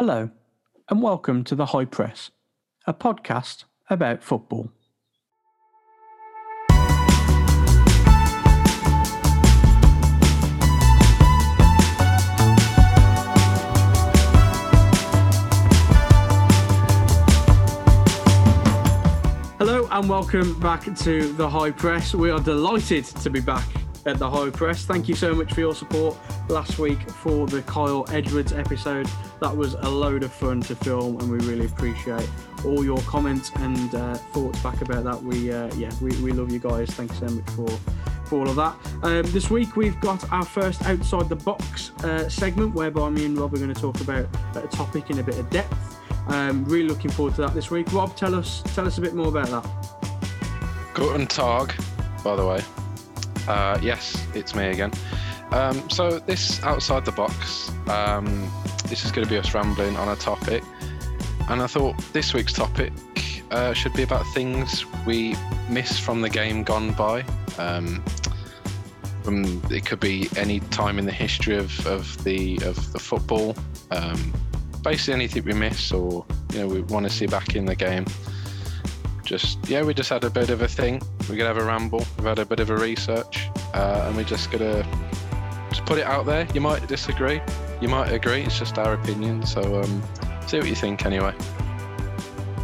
Hello, and welcome to the High Press, a podcast about football. Hello, and welcome back to the High Press. We are delighted to be back at the High Press. Thank you so much for your support last week for the Kyle Edwards episode. That was a load of fun to film, and we really appreciate all your comments and uh, thoughts back about that. We, uh, yeah, we, we love you guys. Thanks so much for for all of that. Um, this week we've got our first outside the box uh, segment, whereby me and Rob are going to talk about a topic in a bit of depth. Um, really looking forward to that this week. Rob, tell us tell us a bit more about that. Guten Tag, by the way. Uh, yes, it's me again. Um, so this outside the box, um, this is going to be us rambling on a topic, and I thought this week's topic uh, should be about things we miss from the game gone by. Um, from it could be any time in the history of, of the of the football. Um, basically anything we miss or you know we want to see back in the game. Just yeah, we just had a bit of a thing. We're gonna have a ramble. We've had a bit of a research, uh, and we're just gonna just put it out there. You might disagree, you might agree. It's just our opinion. So um, see what you think anyway.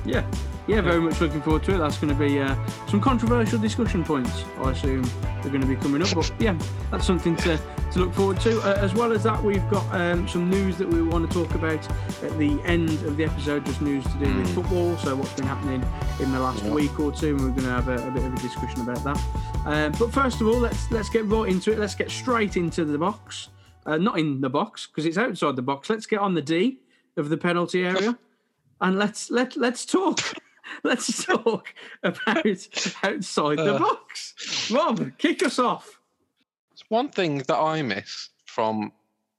Yeah, yeah, very much looking forward to it. That's going to be uh, some controversial discussion points, I assume, are going to be coming up. But yeah, that's something to, to look forward to. Uh, as well as that, we've got um, some news that we want to talk about at the end of the episode, just news to do with Mm. football. So, what's been happening in the last Yeah. week or two, and we're going to have a, a bit of a discussion about that. Um, but first of all, let's let's get right into it. Let's get straight into the box. Uh, not in the box because it's outside the box. Let's get on the D of the penalty area, and let's let let's talk. Let's talk about outside the Uh. box. Rob, kick us off. It's one thing that I miss from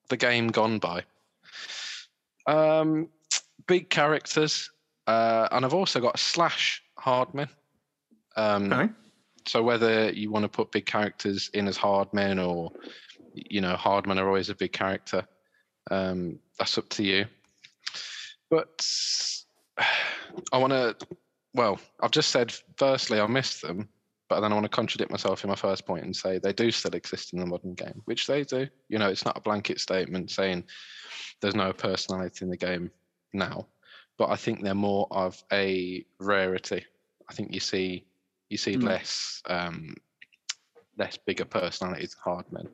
the game gone by. Um, big characters, uh, and I've also got slash hardmen. Um, Okay. So whether you want to put big characters in as hard men or you know hard men are always a big character, um, that's up to you. But I want to. Well, I've just said firstly I miss them, but then I want to contradict myself in my first point and say they do still exist in the modern game, which they do. You know, it's not a blanket statement saying there's no personality in the game now, but I think they're more of a rarity. I think you see you see Mm. less um, less bigger personalities hard men.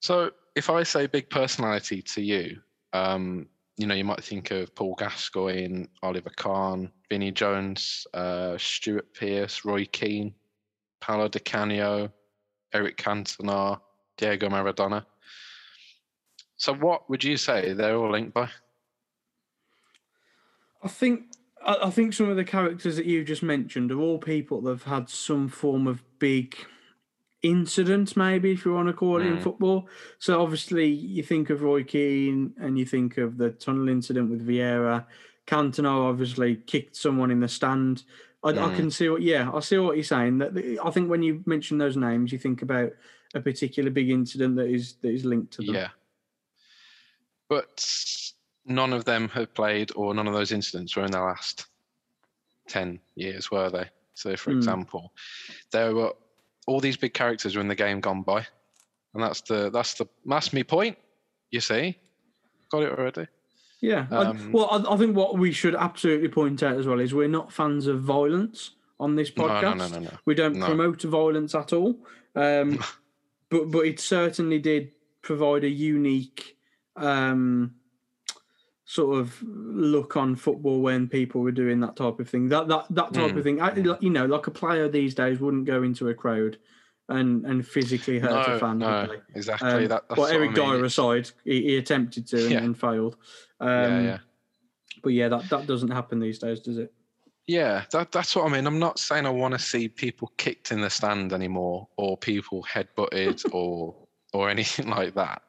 So if I say big personality to you, um, you know, you might think of Paul Gascoigne, Oliver Kahn, Vinnie Jones, uh, Stuart Pearce, Roy Keane, Paolo Di Canio, Eric Cantona, Diego Maradona. So what would you say they're all linked by? I think I, think some of the characters that you just mentioned are all people that have had some form of big incident, maybe if you want to call it in Mm. football. So obviously you think of Roy Keane and you think of the tunnel incident with Vieira. Cantona obviously kicked someone in the stand. I, I Mm. can see what, yeah, I see what you're saying. That I think when you mention those names, you think about a particular big incident that is that is linked to them. Yeah. But none of them have played, or none of those incidents were in the last 10 years, were they? So, for Hmm. example, there were all these big characters were in the game gone by. And that's the that's the that's me point. You see, got it already. Yeah. I- Um, well, I, I think what we should absolutely point out as well is we're not fans of violence on this podcast. no, no, no, no. We don't promote violence at all. Um, but but it certainly did provide a unique um, sort of look on football when people were doing that type of thing. That that that type Mm. of thing. I, you know, like a player these days wouldn't go into a crowd and and physically hurt a fan. would no, exactly. Um, that, that's well, what Eric I mean. Dier aside, he, he attempted to and, Yeah. and failed. Um, yeah, yeah. But yeah, that, that doesn't happen these days, does it? Yeah, that, that's what I mean. I'm not saying I want to see people kicked in the stand anymore, or people headbutted, or or anything like that.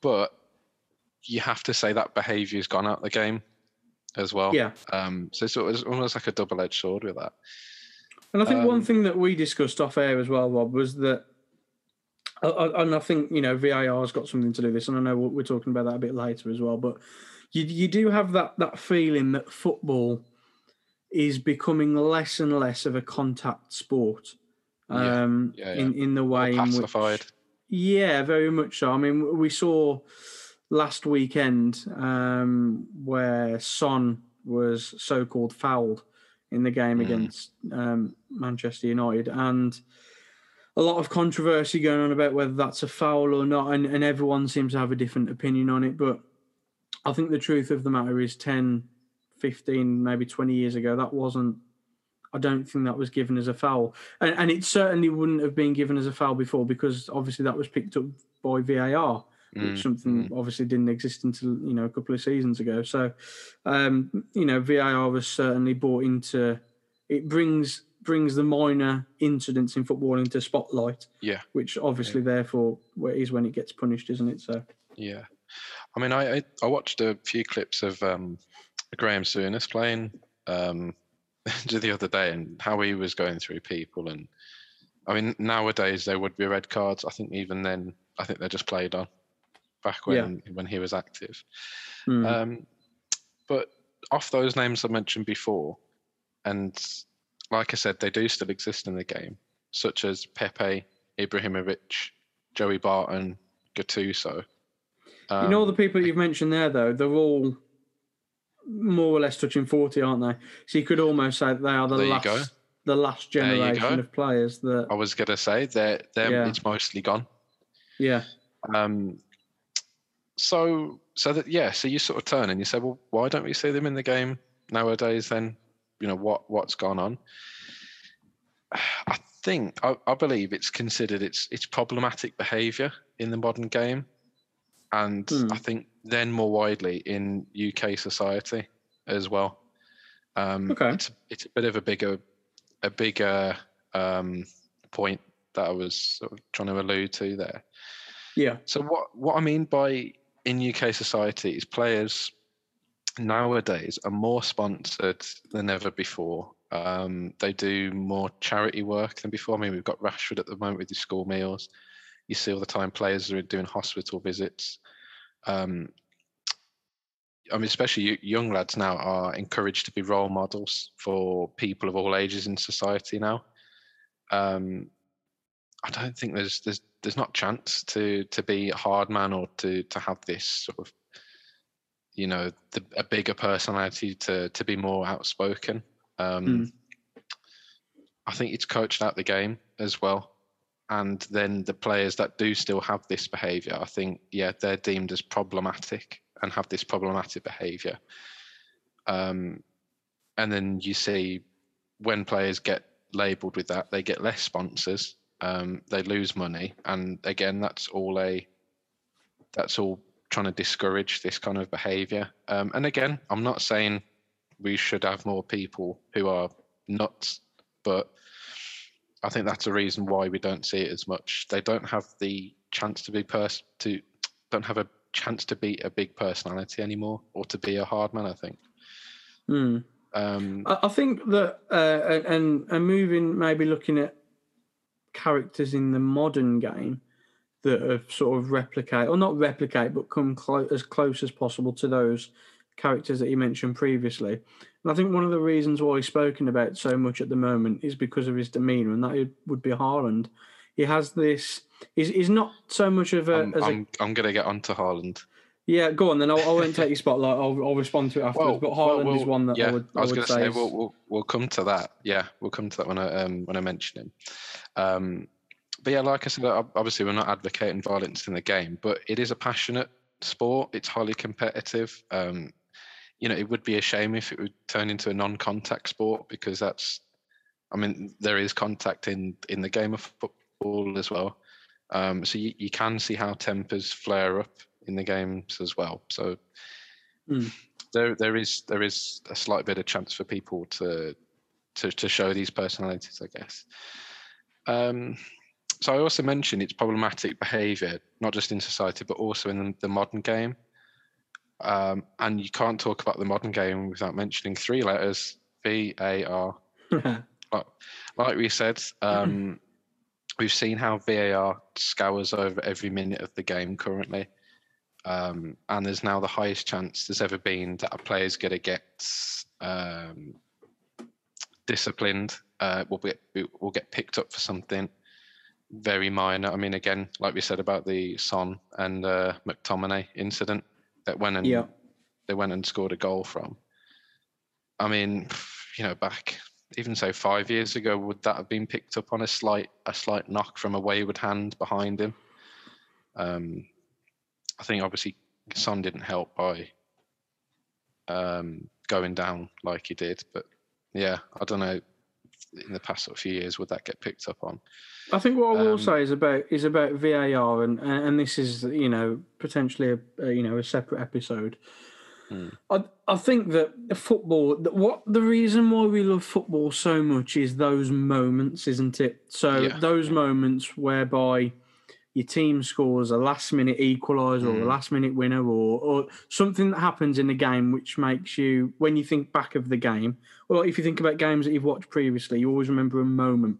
But you have to say that behaviour's gone out of the game as well. Yeah. Um. So it's almost like a double-edged sword with that. And I think one Um, thing that we discussed off air as well, Rob, was that, I- I- and I think you know VAR's got something to do with this, and I know we're talking about that a bit later as well. But you you do have that that feeling that football is becoming less and less of a contact sport. Um, yeah, yeah. in in the way in which yeah, very much so. I mean, we saw last weekend um, where Son was so-called fouled in the game Mm. against um, Manchester United, and a lot of controversy going on about whether that's a foul or not, and, and everyone seems to have a different opinion on it. But I think the truth of the matter is 10, 15, maybe 20 years ago, that wasn't. I don't think that was given as a foul, and, and it certainly wouldn't have been given as a foul before because obviously that was picked up by VAR, Mm, something obviously didn't exist until you know a couple of seasons ago. So, um, you know, VAR was certainly brought into. It brings brings the minor incidents in football into spotlight, Yeah, which obviously therefore is when it gets punished, isn't it? So, yeah. I mean, I I, I watched a few clips of um, Graham Souness playing um, the other day and how he was going through people. And I mean, nowadays there would be red cards. I think even then, I think they're just played on. Back when when he was active. hmm. Um, but off those names I mentioned before, and like I said, they do still exist in the game, such as Pepe, Ibrahimovic, Joey Barton, Gattuso. Um, you know all the people you've mentioned there, though, they're all more or less touching forty, aren't they? So you could almost say that they are the last, the last generation of players that, I was gonna say they're, they're Yeah. it's mostly gone. yeah, Um, so so that yeah, so you sort of turn and you say, well, why don't we see them in the game nowadays? Then you know what what's gone on. I think I, I believe it's considered it's it's problematic behaviour in the modern game, and Hmm. I think then more widely in UK society as well. Um, Okay. It's it's a bit of a bigger a bigger um, point that I was sort of trying to allude to there. yeah, So what what I mean by in UK society is players nowadays are more sponsored than ever before. Um, they do more charity work than before. I mean, we've got Rashford at the moment with his school meals. You see all the time players are doing hospital visits. Um, I mean, especially young lads now are encouraged to be role models for people of all ages in society now. Um, I don't think there's there's there's not chance to to be a hard man or to to have this sort of you know the, a bigger personality to to be more outspoken. Um, Mm. I think it's coached out the game as well, and then the players that do still have this behaviour, I think yeah they're deemed as problematic and have this problematic behaviour. Um, and then you see when players get labelled with that, they get less sponsors, um, they lose money, and again, that's all a that's all trying to discourage this kind of behaviour. Um, and again, I'm not saying we should have more people who are nuts, but I think that's a reason why we don't see it as much. They don't have the chance to be pers- to don't have a chance to be a big personality anymore or to be a hard man. I think. Hmm. Um, I, I think that uh, and and moving maybe looking at characters in the modern game that have sort of replicate or not replicate but come clo- as close as possible to those characters that you mentioned previously. And I think one of the reasons why he's spoken about so much at the moment is because of his demeanour, and that it would be Haaland. He has this. He's, he's not so much of a I'm, as a I'm, I'm going to get onto Haaland. Yeah. Go on, then I, I won't take your spotlight. I'll, I'll respond to it afterwards. but Haaland is one that yeah, I would. I, was would going to say, is- we'll, we'll we'll come to that. Yeah, we'll come to that when I um, when I mention him. Um, but yeah, like I said, obviously we're not advocating violence in the game, but it is a passionate sport. It's highly competitive. Um, you know, it would be a shame if it would turn into a non-contact sport because that's, I mean, there is contact in in the game of football as well. Um, so you, you can see how tempers flare up in the games as well. So Mm. there there is there is a slight bit of chance for people to to to show these personalities, I guess. Um, so I also mentioned it's problematic behaviour, not just in society but also in the modern game. Um, and you can't talk about the modern game without mentioning three letters: V A R like, like we said, um, we've seen how VAR scours over every minute of the game currently. Um, and there's now the highest chance there's ever been that a player's going to get um, disciplined, uh, will get will get picked up for something very minor. I mean, again, like we said about the Son and uh, McTominay incident that went and Yeah. they went and scored a goal from. I mean, you know, back even so five years ago, would that have been picked up on a slight a slight knock from a wayward hand behind him? Um, I think obviously Son didn't help by um, going down like he did, but yeah, I don't know. In the past sort of few years, would that get picked up on? I think what I will Um, say is about is about VAR, and and this is you know potentially a, a you know a separate episode. Hmm. I I think that football, that what the reason why we love football so much is those moments, isn't it? So Yeah. those moments whereby your team scores a last minute equaliser or a Hmm. last minute winner or or something that happens in the game which makes you when you think back of the game, or if you think about games that you've watched previously, you always remember a moment.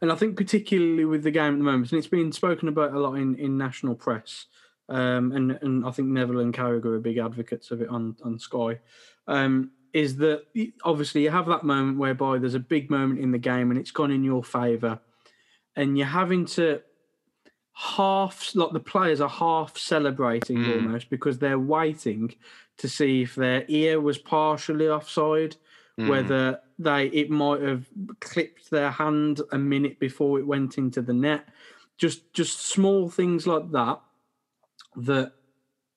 And I think particularly with the game at the moment, and it's been spoken about a lot in, in national press, um, and and I think Neville and Carragher are big advocates of it on on Sky. Um, is that obviously you have that moment whereby there's a big moment in the game and it's gone in your favour, and you're having to half like the players are half celebrating Mm. almost because they're waiting to see if their ear was partially offside Mm. whether they it might have clipped their hand a minute before it went into the net just just small things like that that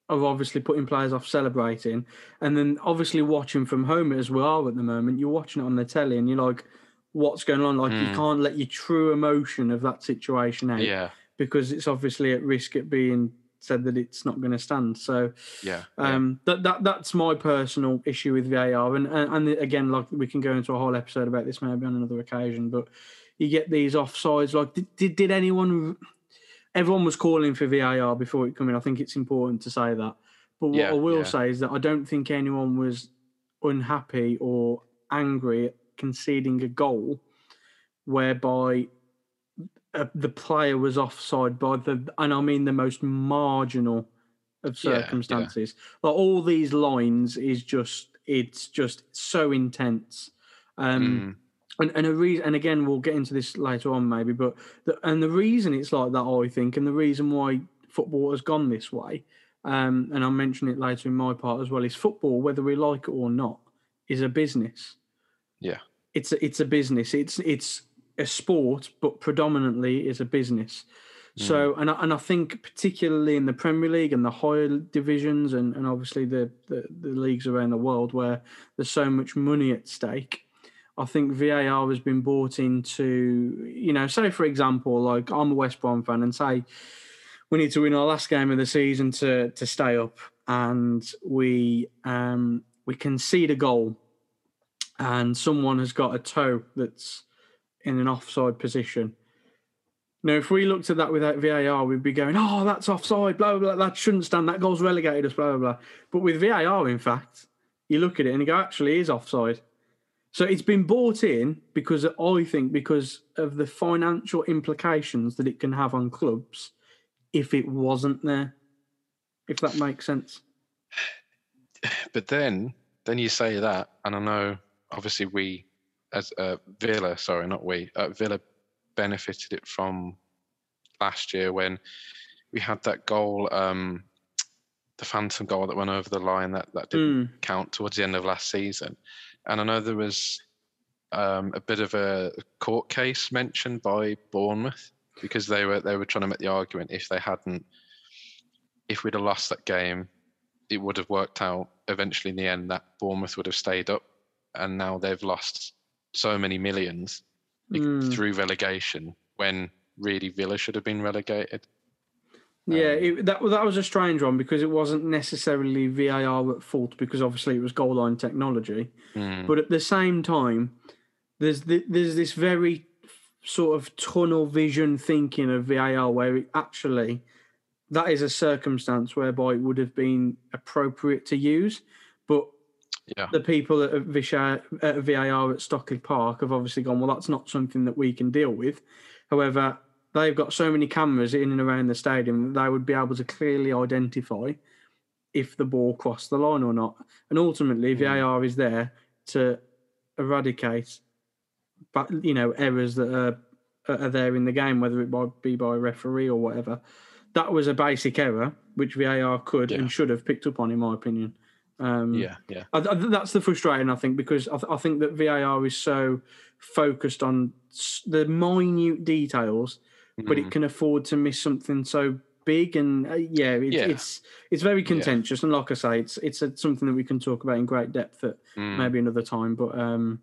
are obviously putting players off celebrating and then obviously watching from home as we are at the moment you're watching it on the telly and you're like what's going on like you Mm. can't let your true emotion of that situation out yeah, because it's obviously at risk at being said that it's not going to stand so yeah, yeah. um, that that that's my personal issue with VAR, and, and and again, like we can go into a whole episode about this maybe on another occasion. But you get these offsides. Like, did did, did anyone? Everyone was calling for VAR before it came in. I think it's important to say that. But what Yeah, I will yeah. say is that I don't think anyone was unhappy or angry at conceding a goal whereby uh, the player was offside by the, and I mean the most marginal of Yeah, yeah. circumstances. Like all these lines is just, it's just so intense. Um, Mm. and, and a reason, and again, we'll get into this later on, maybe. But the, and the reason it's like that, I think, and the reason why football has gone this way, um, and I'll mention it later in my part as well, is football, whether we like it or not, is a business. Yeah. It's a, it's a business. It's it's a sport, but predominantly is a business. So, and I, and I think particularly in the Premier League and the higher divisions, and, and obviously the, the the leagues around the world where there's so much money at stake, I think VAR has been bought into, you know, say for example, like I'm a West Brom fan, and say we need to win our last game of the season to to stay up, and we um we concede a goal, and someone has got a toe that's in an offside position. Now, if we looked at that without VAR, we'd be going, "Oh, that's offside." Blah blah. blah that shouldn't stand. That goal's relegated us. Blah blah blah. But with VAR, in fact, you look at it and you go, "Actually, it is offside." So it's been bought in because I think because of the financial implications that it can have on clubs if it wasn't there. If that makes sense. But then, then you say that, and I know obviously we, as uh, Villa, sorry, not we, uh, Villa benefited it from last year when we had that goal, um, the phantom goal that went over the line that that didn't Mm, count towards the end of last season, and I know there was um, a bit of a court case mentioned by Bournemouth because they were they were trying to make the argument if they hadn't, if we'd have lost that game, it would have worked out eventually in the end that Bournemouth would have stayed up, and now they've lost so many millions Mm. through relegation when really Villa should have been relegated. Yeah, Um, it, that that was a strange one because it wasn't necessarily VAR at fault because obviously it was goal line technology. Mm, But at the same time, there's th- there's this very sort of tunnel vision thinking of VAR where it actually that is a circumstance whereby it would have been appropriate to use, but yeah, the people at VAR, at VAR at Stockley Park have obviously gone, well, that's not something that we can deal with. However, they've got so many cameras in and around the stadium that they would be able to clearly identify if the ball crossed the line or not. And ultimately, Mm. VAR is there to eradicate, but you know, errors that are are there in the game, whether it might be by a referee or whatever. That was a basic error which VAR could Yeah. and should have picked up on, in my opinion. Um, Yeah, yeah, I, I, that's the frustrating, I think, because I, th- I think that VAR is so focused on s- the minute details, but Mm. it can afford to miss something so big. And uh, yeah, it, Yeah. it's it's very contentious. And like I say, it's it's a, something that we can talk about in great depth at Mm. maybe another time. But um,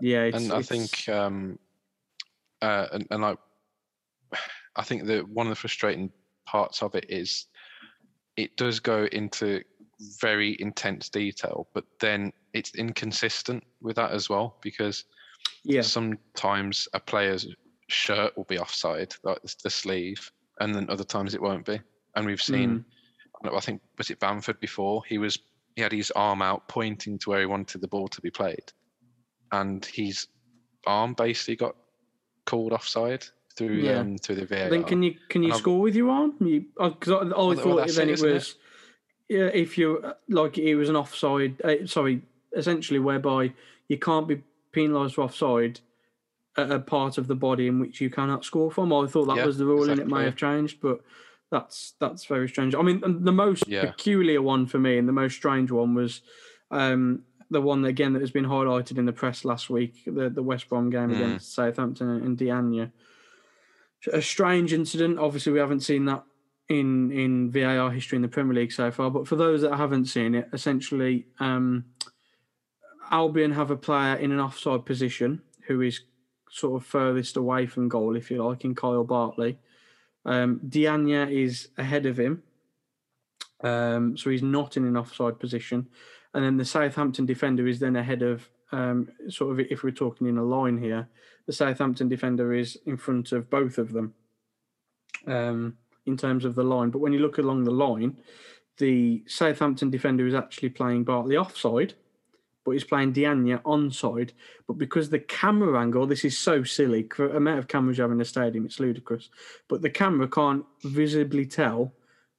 yeah, it's, and I think um, uh, and, and like I think that one of the frustrating parts of it is it does go into very intense detail, but then it's inconsistent with that as well because yeah, sometimes a player's shirt will be offside, like the, sleeve, and then other times it won't be. And we've seen, Mm. I think was it Bamford before? He was he had his arm out pointing to where he wanted the ball to be played, and his arm basically got called offside through Yeah. um, through the VAR. Then can you can you And I've- score with your arm? You, I, I, I well, thought then it, it, it? Yeah. If you uh, like, it was an offside. Uh, sorry, essentially, whereby you can't be penalised for offside at a part of the body in which you cannot score from. I thought that Yeah, was the rule, and it may have changed, but that's that's very strange. I mean, the most Yeah. peculiar one for me, and the most strange one was. Um, the one again that has been highlighted in the press last week, the the West Brom game Mm. against Southampton and Dianya a strange incident. Obviously, we haven't seen that in in VAR history in the Premier League so far. But for those that haven't seen it, essentially, um, Albion have a player in an offside position who is sort of furthest away from goal, if you like, in Kyle Bartley. Um, is ahead of him, um, so he's not in an offside position. And then the Southampton defender is then ahead of, um, sort of, if we're talking in a line here, the Southampton defender is in front of both of them um, in terms of the line. But when you look along the line, the Southampton defender is actually playing Bartley offside, but he's playing Dianya onside. But because the camera angle, this is so silly, the amount of cameras you have in the stadium, it's ludicrous. But the camera can't visibly tell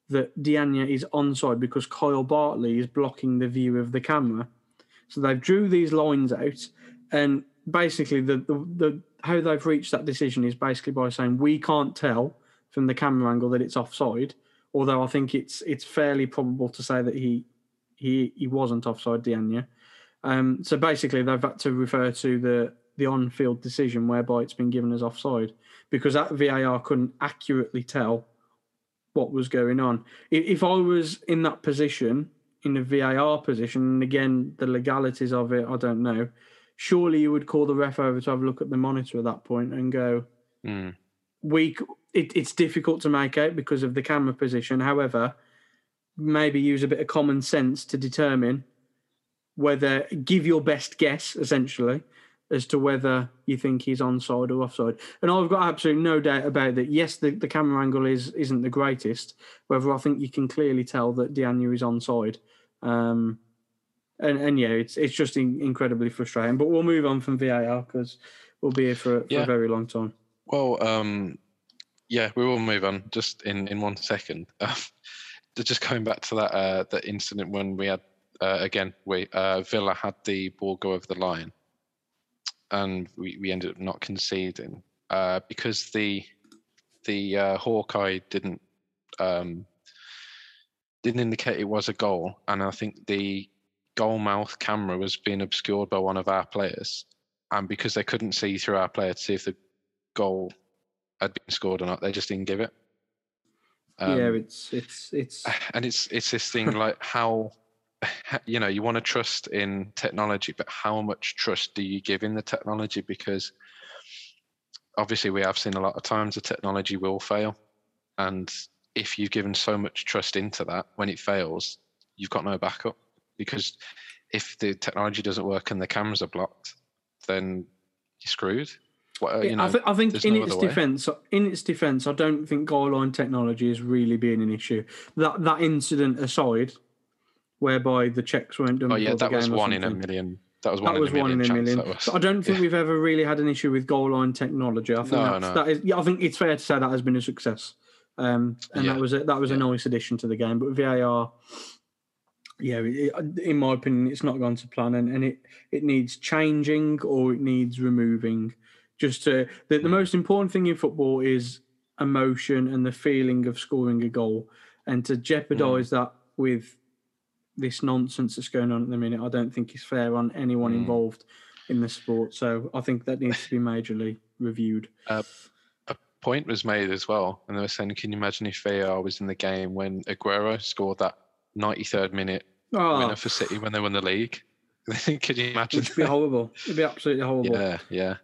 that Dianya is onside because Kyle Bartley is blocking the view of the camera. So they've drew these lines out, and basically the, the the how they've reached that decision is basically by saying we can't tell from the camera angle that it's offside. Although I think it's it's fairly probable to say that he he he wasn't offside, Dianya. Um, so basically, they've had to refer to the the on-field decision whereby it's been given as offside because that VAR couldn't accurately tell what was going on. If I was in that position, in a VAR position, and again the legalities of it, I don't know. Surely you would call the ref over to have a look at the monitor at that point and go, Mm. we it, it's difficult to make out because of the camera position. However, maybe use a bit of common sense to determine whether give your best guess essentially as to whether you think he's onside or offside. And I've got absolutely no doubt about that. Yes, the, the camera angle is isn't the greatest. However, I think you can clearly tell that Dianu is onside. Um, and and yeah, it's it's just in, incredibly frustrating. But we'll move on from VAR because we'll be here for, for Yeah. a very long time. Well, um, yeah, we will move on just in, in one second. Um, just going back to that uh, that incident when we had uh, again, we uh, Villa had the ball go over the line, and we, we ended up not conceding uh, because the the uh, Hawkeye didn't um, didn't indicate it was a goal, and I think the goal mouth camera was being obscured by one of our players, and because they couldn't see through our player to see if the goal had been scored or not, they just didn't give it. Um, yeah, it's it's it's and it's it's this thing like how you know you want to trust in technology but how much trust do you give in the technology? Because obviously we have seen a lot of times the technology will fail and if you've given so much trust into that when it fails you've got no backup. Because if the technology doesn't work and the cameras are blocked then you're screwed well, you know, I, th- I think in no its way. defence, in its defence, I don't think goal line technology is really being an issue. That that incident aside, whereby the checks weren't done. oh yeah that was one in a million That was one, that in, was a million one in a million. was. I don't think Yeah. we've ever really had an issue with goal line technology. I think No, that's, no. that is. Yeah, I think it's fair to say that has been a success. Um, and Yeah. that was a, that was a nice addition to the game. But VAR, yeah, it, in my opinion, it's not gone to plan, and, and it it needs changing or it needs removing. Just to the, the hmm. most important thing in football is emotion and the feeling of scoring a goal, and to jeopardise hmm. that with this nonsense that's going on at the minute, I don't think is fair on anyone Mm. involved in the sport. So I think that needs to be majorly reviewed. a point was made as well, and they were saying, "Can you imagine if VAR was in the game when Aguero scored that 93rd minute Oh, winner ah. for City when they won the league?" Could you imagine? it'd be horrible. It'd be absolutely horrible. Yeah, yeah,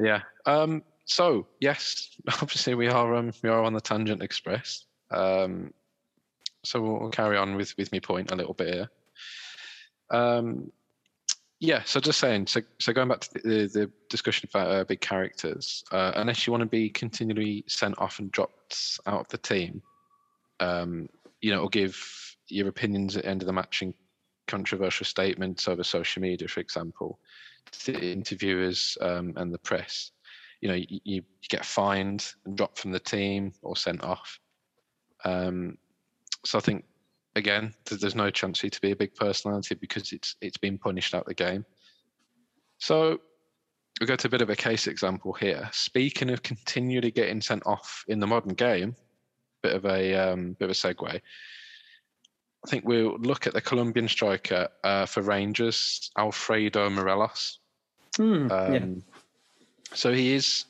yeah. Um, so yes, obviously we are um, we are on the tangent express. Um, so we'll, we'll carry on with with my point a little bit here. Um, yeah, so just saying. So so going back to the, the discussion about uh, big characters, uh, unless you want to be continually sent off and dropped out of the team, um, you know, or give your opinions at the end of the match in controversial statements over social media, for example, interviewers um, and the press, you know, you, you get fined and dropped from the team or sent off. Um, so I think again, there's no chance for you to be a big personality because it's it's been punished out the game. So we go to a bit of a case example here. Speaking of continually getting sent off in the modern game, bit of a um, bit of a segue. I think we'll look at the Colombian striker uh, for Rangers, Alfredo Morelos. Hmm, Um, yeah. So he is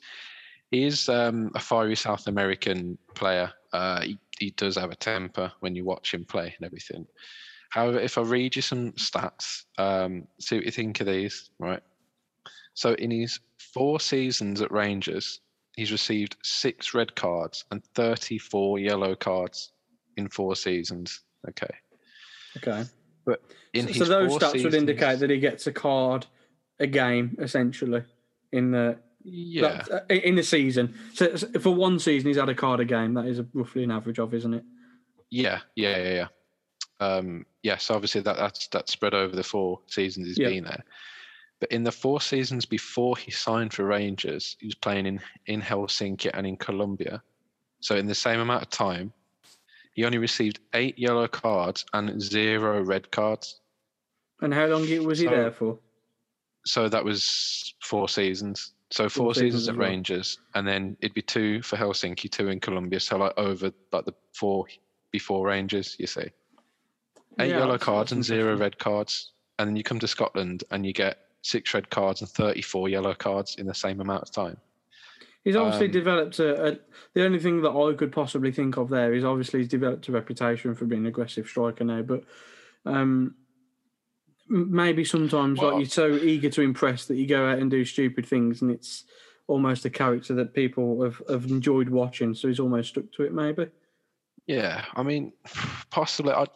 he is um, a fiery South American player. Uh, he, he does have a temper when you watch him play and everything. However, if I read you some stats, um, see what you think of these, right? So in his four seasons at Rangers, he's received six red cards and 34 yellow cards in four seasons. Okay. Okay. In so his those stats would indicate that he gets a card a game essentially in the Yeah. that- uh, in the season. So so for one season, he's had a card a game. That is roughly an average of, isn't it? Yeah, yeah, yeah, yeah. Um, yes, obviously that that's that's spread over the four seasons he's Yeah. been there. But in the four seasons before he signed for Rangers, he was playing in in Helsinki and in Colombia. So in the same amount of time, he only received eight yellow cards and zero red cards. And how long was he So- there for? So that was four seasons. So Four four, seasons seasons as at well. Rangers, and then it'd be two for Helsinki, two in Colombia. So like over like the four before Rangers, you see. eight Yeah, yellow cards and zero red cards, and then you come to Scotland and you get six red cards and thirty-four yellow cards in the same amount of time. He's obviously Um, developed a, a. The only thing that I could possibly think of there is obviously he's developed a reputation for being an aggressive striker now, but um, maybe sometimes Well- like you're so eager to impress that you go out and do stupid things, and it's almost a character that people have, have enjoyed watching. So he's almost stuck to it, maybe. Yeah, I mean, possibly. I,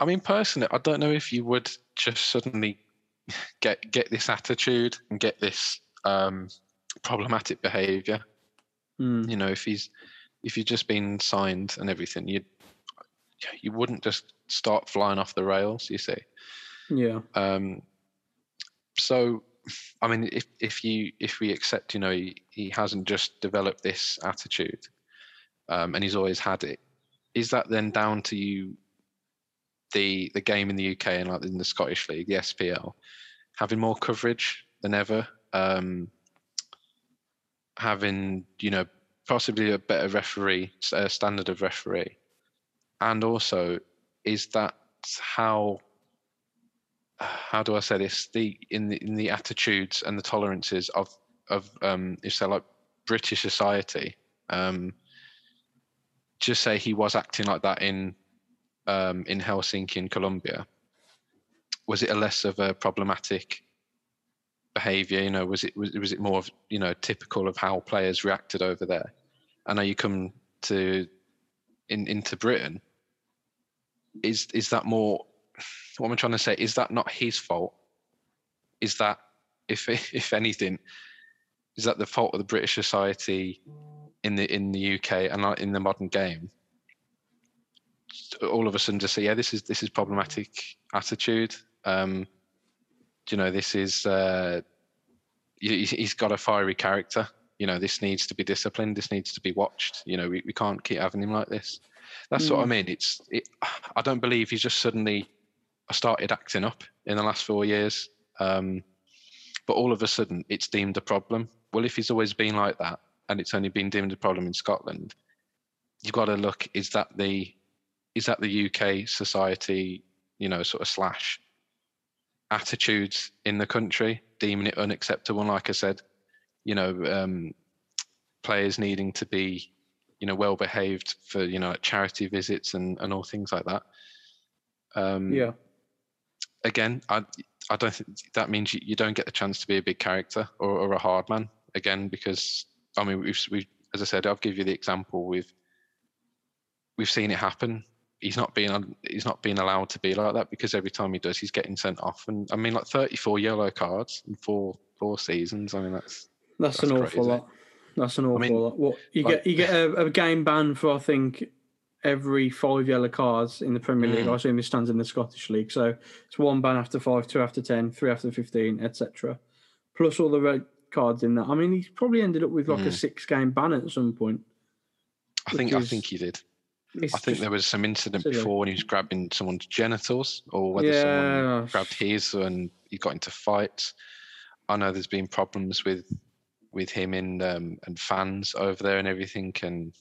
I mean, personally, I don't know if you would just suddenly get get this attitude and get this um, problematic behaviour. Hmm. You know, if he's if you've just been signed and everything, you you wouldn't just start flying off the rails. You see. Yeah. Um, so, I mean, if if you if we accept, you know, he, he hasn't just developed this attitude, um, and he's always had it, is that then down to you, the the game in the UK and like in the Scottish League, the SPL, having more coverage than ever, um, having you know possibly a better referee uh, standard of referee, and also is that how how do I say this? The in the in the attitudes and the tolerances of of um, if like British society. Um, just say he was acting like that in um, in Helsinki in Colombia. Was it a less of a problematic behaviour? You know, was it was, was it more of you know typical of how players reacted over there? I know you come to in into Britain. Is is that more what am I'm trying to say is that not his fault? Is that if if anything, is that the fault of the British society in the in the UK and in the modern game? All of a sudden, just say, yeah, this is this is problematic attitude. Um, you know, this is uh, he- he's got a fiery character. You know, this needs to be disciplined. This needs to be watched. You know, we, we can't keep having him like this. That's what I Mm. mean. It's it, I don't believe he's just suddenly started acting up in the last four years. Um, but all of a sudden, it's deemed a problem. Well, if he's always been like that, and it's only been deemed a problem in Scotland, you've got to look. Is that the is that the UK society? You know, sort of slash attitudes in the country, deeming it unacceptable. Like I said, you know, um, players needing to be, you know, well behaved for you know like charity visits and and all things like that. Um, Yeah. Again, I I don't think that means you, you don't get the chance to be a big character or, or a hard man again because I mean we've we as I said I'll give you the example we've we've seen it happen. He's not being he's not being allowed to be like that because every time he does he's getting sent off and I mean like 34 yellow cards in four four seasons. I mean that's That's, That's an awful lot. That's an awful mean, lot. What you like- get? You get a, a game ban for I think every five yellow cards in the Premier League. Mm. I assume this stands in the Scottish League. So it's one ban after five, two after ten, three after fifteen, etc. Plus all the red cards in that. I mean, he's probably ended up with like a Mm. six game ban at some point. I think I think he did. I think there was some incident silly. before when he was grabbing someone's genitals or whether someone grabbed his and he got into fights. I know there's been problems with with him in um, and fans over there and everything and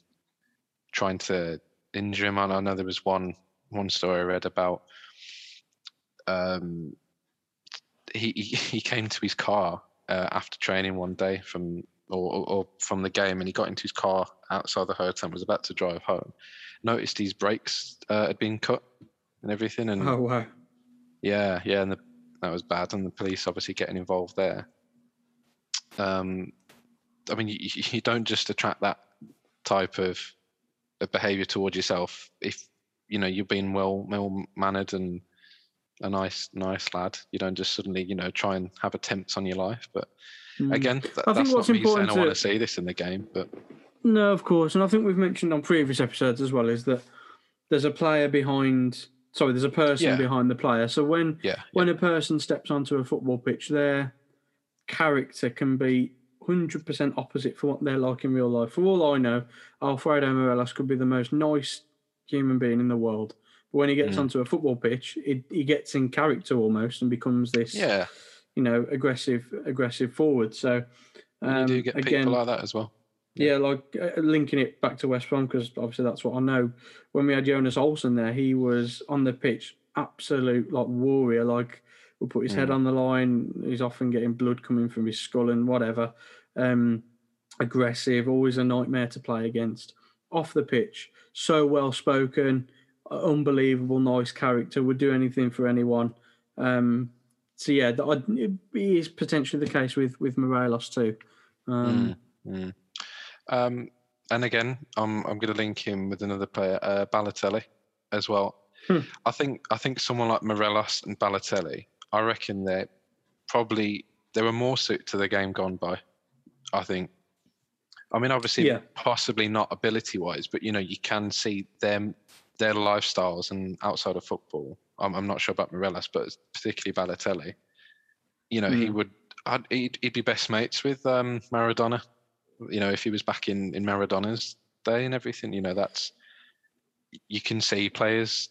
trying to injure him. I know there was one one story I read about um, he, he came to his car uh, after training one day from or, or, or from the game and he got into his car outside the hotel and was about to drive home. Noticed his brakes uh, had been cut and everything and Oh wow. yeah, yeah, and the, that was bad, and the police obviously getting involved there. Um, I mean, you, you don't just attract that type of, of behaviour towards yourself if you know you're being well well mannered and a nice nice lad. You don't just suddenly you know try and have attempts on your life. But Mm. again, th- I think that's what's not me saying important I want to- to see this in the game. But No, of course, and I think we've mentioned on previous episodes as well is that there's a player behind. Sorry, there's a person Yeah. behind the player. So when yeah, when a person steps onto a football pitch, their character can be hundred percent opposite for what they're like in real life. For all I know, Alfredo Morelos could be the most nice human being in the world. But when he gets Mm. onto a football pitch, it, he gets in character almost and becomes this, yeah, you know, aggressive, aggressive forward. So um, you do get again, people like that as well. yeah, like uh, linking it back to West Brom because obviously that's what I know. When we had Jonas Olsson there, he was on the pitch, absolute like warrior. Like will put his head Mm. on the line. He's often getting blood coming from his skull and whatever. Um, aggressive, always a nightmare to play against. Off the pitch, so well spoken, unbelievable, nice character. Would do anything for anyone. Um, so yeah, that is potentially the case with with Morelos too. Um, Mm. Um, and again, I'm I'm going to link him with another player, uh, Balotelli, as well. Hmm. I think I think someone like Morelos and Balotelli, I reckon they're probably they were more suited to the game gone by. I think. I mean, obviously, Yeah. possibly not ability wise, but you know, you can see them their lifestyles and outside of football. I'm, I'm not sure about Morelos, but particularly Balotelli. You know, he Hmm. would. I'd, he'd, he'd be best mates with um, Maradona you know, if he was back in in Maradona's day and everything, you know, that's you can see players,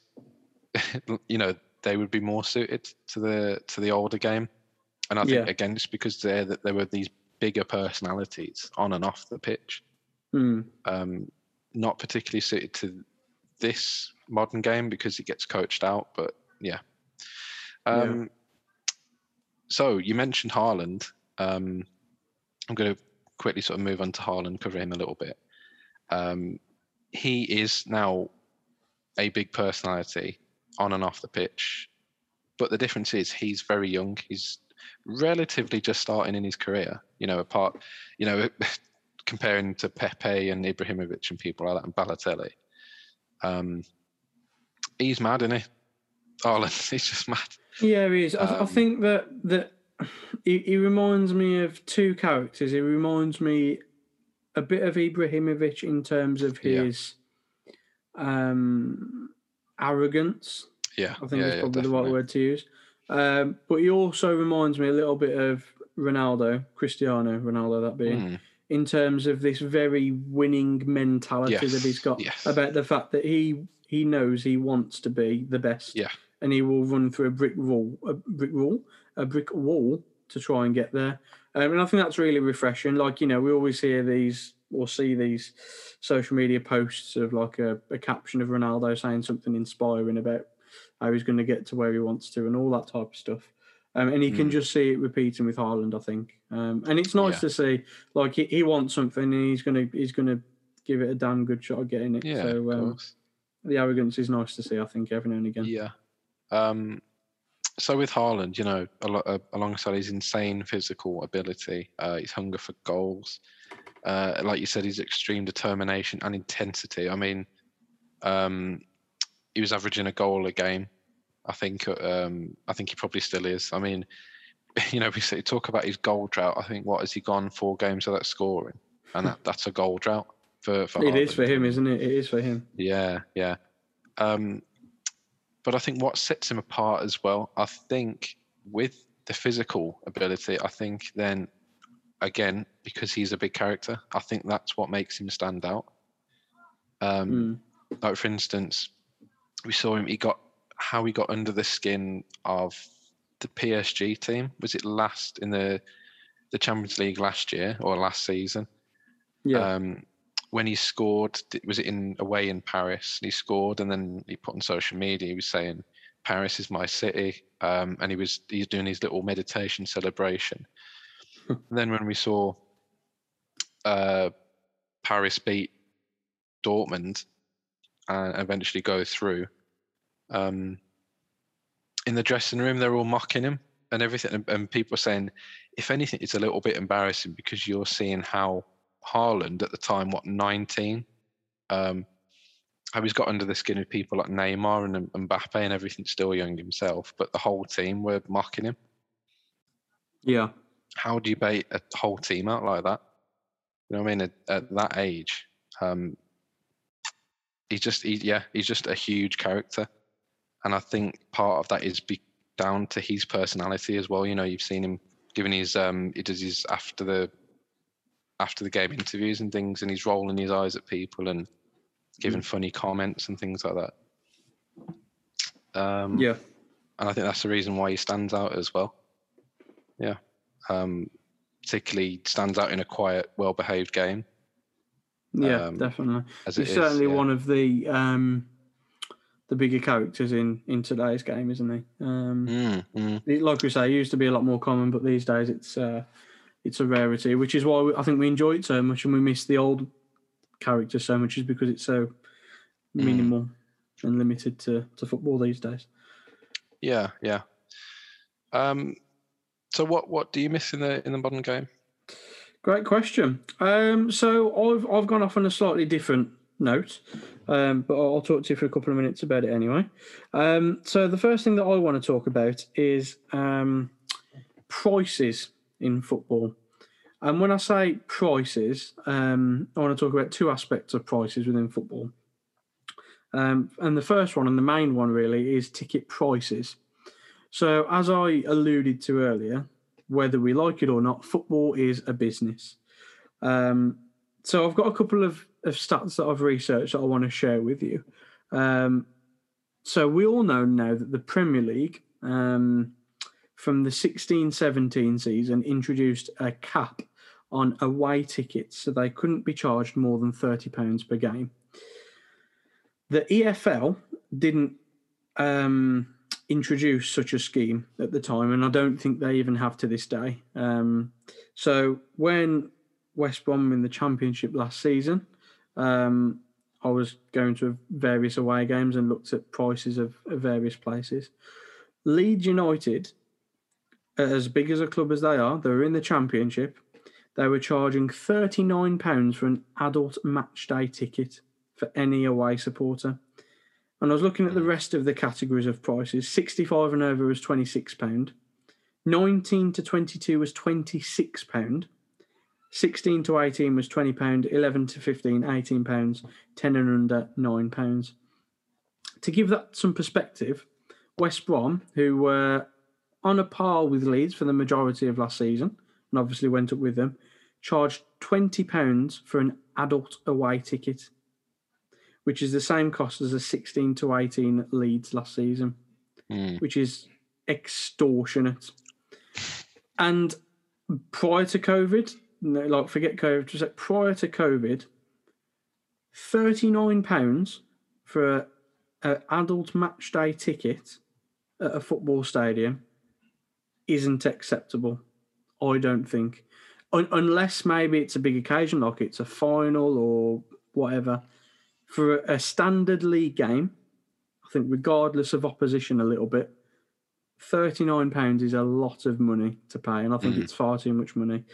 you know, they would be more suited to the to the older game, and I think Yeah. again, it's because there that there were these bigger personalities on and off the pitch, hmm. um, not particularly suited to this modern game because it gets coached out. But yeah. Um, So you mentioned Haaland. Um, I'm going to quickly sort of move on to Haaland, cover him a little bit. Um, he is now a big personality on and off the pitch, but the difference is he's very young. He's relatively just starting in his career. You know, apart, you know, comparing to Pepe and Ibrahimovic and people like that, and Balotelli. Um, he's mad, isn't he? Haaland, he's just mad. Yeah, he is. I, I Um, think that that he, he reminds me of two characters. He reminds me a bit of Ibrahimovic in terms of Yeah. his um, arrogance. Yeah, I think yeah, is yeah, probably the right word to use. Um, but he also reminds me a little bit of Ronaldo, Cristiano Ronaldo, that being, Mm, in terms of this very winning mentality Yes, that he's got yes. about the fact that he he knows he wants to be the best. Yeah. And he will run through a brick wall, a brick wall, a brick wall to try and get there. Um, and I think that's really refreshing. Like you know, we always hear these or see these social media posts of like a, a caption of Ronaldo saying something inspiring about how he's going to get to where he wants to and all that type of stuff. Um, and you can Mm. just see it repeating with Haaland, I think. Um, and it's nice Yeah. to see, like he, he wants something and he's gonna he's gonna give it a damn good shot at getting it. yeah, so of um, the arrogance is nice to see. I think every now and again. Yeah. Um, so with Haaland, you know, al- uh, alongside his insane physical ability, uh, his hunger for goals, uh, like you said, his extreme determination and intensity. I mean, um, he was averaging a goal a game. I think. Um, I think he probably still is. I mean, you know, we say, talk about his goal drought. I think what has he gone four games without scoring, and that, that's a goal drought for for. It is Haaland. for him, isn't it? It is for him. Yeah, yeah. Um, but I think what sets him apart as well, I think with the physical ability, I think then again, because he's a big character, I think that's what makes him stand out. Um, Mm. like for instance, we saw him. He got how he got under the skin of the PSG team. Was it last in the the Champions League last year or last season? Yeah. Um, when he scored, was it in away in Paris? And he scored, and then he put on social media. He was saying, "Paris is my city," um, and he was he's doing his little meditation celebration. and then when we saw uh, Paris beat Dortmund and eventually go through, um, in the dressing room they're all mocking him and everything, and, and people saying, if anything, it's a little bit embarrassing because you're seeing how Haaland at the time, what 19, um, how he's got under the skin of people like Neymar and and Mbappe and everything, still young himself, but the whole team were mocking him. yeah. How do you bait a whole team out like that? You know what I mean? At, at that age, um, he's just, he, yeah, he's just a huge character, and I think part of that is be, down to his personality as well. You know, you've seen him giving his, um, he does his after the after the game interviews and things, and he's rolling his eyes at people and giving funny comments and things like that. Um, Yeah. and I think that's the reason why he stands out as well. Yeah, um, particularly stands out in a quiet, well-behaved game. Yeah. Um, definitely. He's is, certainly yeah. one of the um, the bigger characters in in today's game, isn't he? Um, Mm, mm, like we say, it used to be a lot more common, but these days it's uh, it's a rarity, which is why I think we enjoy it so much and we miss the old character so much, is because it's so Mm. minimal and limited to, to football these days. yeah, yeah. Um, so what what do you miss in the in the modern game? Great question. Um, so I've I've gone off on a slightly different note, um, but I'll, I'll talk to you for a couple of minutes about it anyway. Um, so the first thing that I want to talk about is um, prices in football. And when I say prices, um, I want to talk about two aspects of prices within football. Um, and the first one and the main one really is ticket prices. So as I alluded to earlier, whether we like it or not, football is a business. Um, so I've got a couple of, of stats that I've researched that I want to share with you. Um, so we all know now that the Premier League um, from the 16-17 season introduced a cap on away tickets, so they couldn't be charged more than £30 per game. The EFL didn't um, introduce such a scheme at the time, and I don't think they even have to this day. Um, so when West Brom in the Championship last season, um, I was going to various away games and looked at prices of, of various places. Leeds United, as big as a club as they are, they were in the Championship. They were charging £39 for an adult match day ticket for any away supporter. And I was looking at the rest of the categories of prices. 65 and over was £26. 19 to 22 was £26. 16 to 18 was £20. 11 to 15, £18. 10 and under, £9. To give that some perspective, West Brom, who were on a par with Leeds for the majority of last season, and obviously went up with them, charged £20 for an adult away ticket, which is the same cost as a 16 to 18 Leeds last season, Hmm. which is extortionate. And prior to COVID, no, like forget COVID, just like prior to COVID, £39 for an adult match day ticket at a football stadium isn't acceptable. I don't think. Un- unless maybe it's a big occasion, like it's a final or whatever. For a standard league game, I think, regardless of opposition, a little bit, £39 is a lot of money to pay, and I think it's far too much money.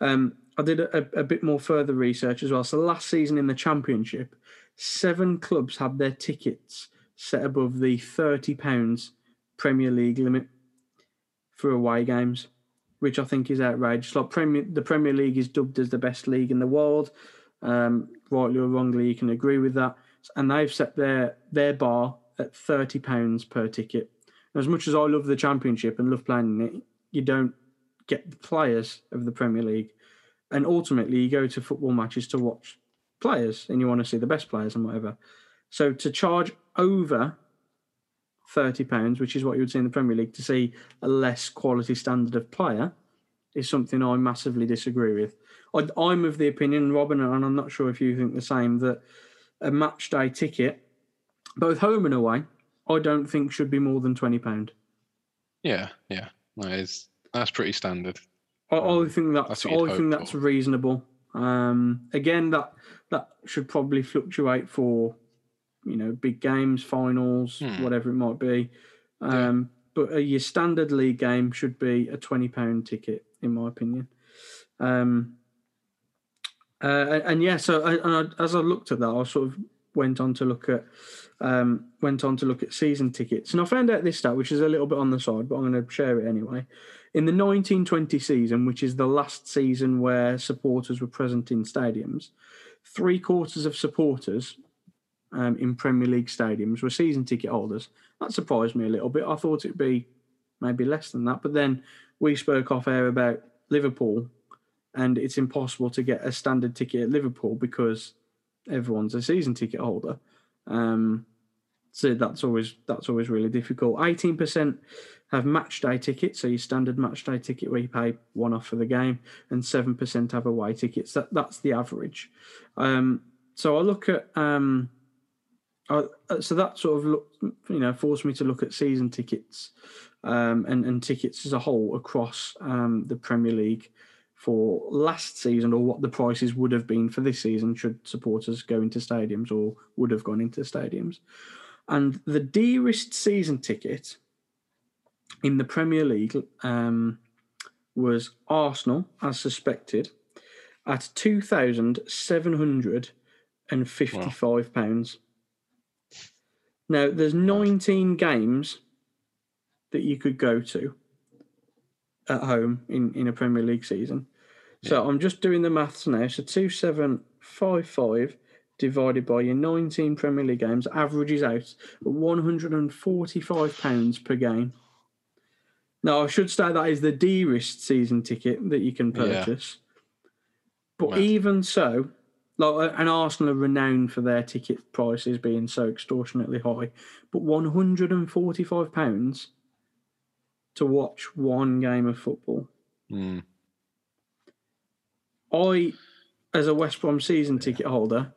Um, I did a, a bit more further research as well. So last season in the championship, seven clubs had their tickets set above the thirty pounds Premier League limit for away games, which I think is outrageous. Like Premier, the Premier League is dubbed as the best league in the world. Um, rightly or wrongly, you can agree with that. And they've set their their bar at thirty pounds per ticket. And As much as I love the Championship and love playing in it, you don't get the players of the Premier League. And ultimately, you go to football matches to watch players and you want to see the best players and whatever. So to charge over £30, which is what you would see in the Premier League, to see a less quality standard of player is something I massively disagree with. I, I'm of the opinion, Robin, and I'm not sure if you think the same, that a match day ticket, both home and away, I don't think should be more than £20. Yeah, yeah. That is that's pretty standard. I, I think that's, That's I think that's for. reasonable. Um, again, that that should probably fluctuate for you know big games, finals, Hmm. whatever it might be. Um, But a, your standard league game should be a twenty pound ticket, in my opinion. Um, uh, and, and yeah, so I, and I, as I looked at that, I sort of went on to look at um, went on to look at season tickets, and I found out this stat, which is a little bit on the side, but I'm going to share it anyway. In the 1920 season, which is the last season where supporters were present in stadiums, three quarters of supporters um, in Premier League stadiums were season ticket holders. That surprised me a little bit. I thought it'd be maybe less than that, but then we spoke off air about Liverpool, and it's impossible to get a standard ticket at Liverpool because everyone's a season ticket holder. Um, so that's always that's always really difficult. Eighteen percent have match day tickets, so your standard match day ticket where you pay one off for the game, and seven percent have away tickets. That that's the average. Um, so I look at um, I, so that sort of look, you know forced me to look at season tickets um, and and tickets as a whole across um, the Premier League for last season or what the prices would have been for this season should supporters go into stadiums or would have gone into stadiums. And the dearest season ticket in the Premier League um, was Arsenal, as suspected, at two thousand seven hundred and fifty-five pounds. Now, there's 19 games that you could go to at home in, in a Premier League season. So I'm just doing the maths now. So 2755 divided by your 19 Premier League games averages out at £145 per game. Now, I should say that is the dearest season ticket that you can Yeah. purchase. But Mad. even so, like, and Arsenal are renowned for their ticket prices being so extortionately high. But £145 to watch one game of football. Mm. I, as a West Brom season ticket holder,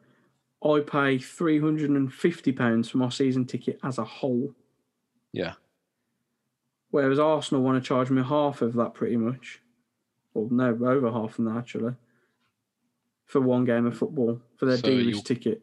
I pay three hundred and fifty pounds for my season ticket as a whole. Yeah. Whereas Arsenal want to charge me half of that, pretty much, or no, over half of that actually, for one game of football for their So dearest ticket.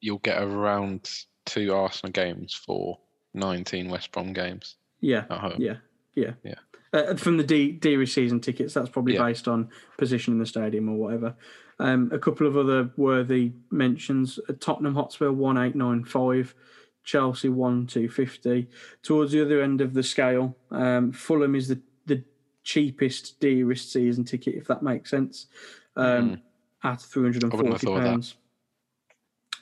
You'll get around two Arsenal games for 19 West Brom games Yeah, at home. yeah, yeah, Yeah. Uh, from the D- dearest season tickets, that's probably Yeah. based on position in the stadium or whatever. Um, a couple of other worthy mentions: uh, Tottenham Hotspur one eight nine five, Chelsea one two fifty. Towards the other end of the scale, um, Fulham is the the cheapest, dearest season ticket, if that makes sense, um, at three hundred and. I wouldn't have forty pounds.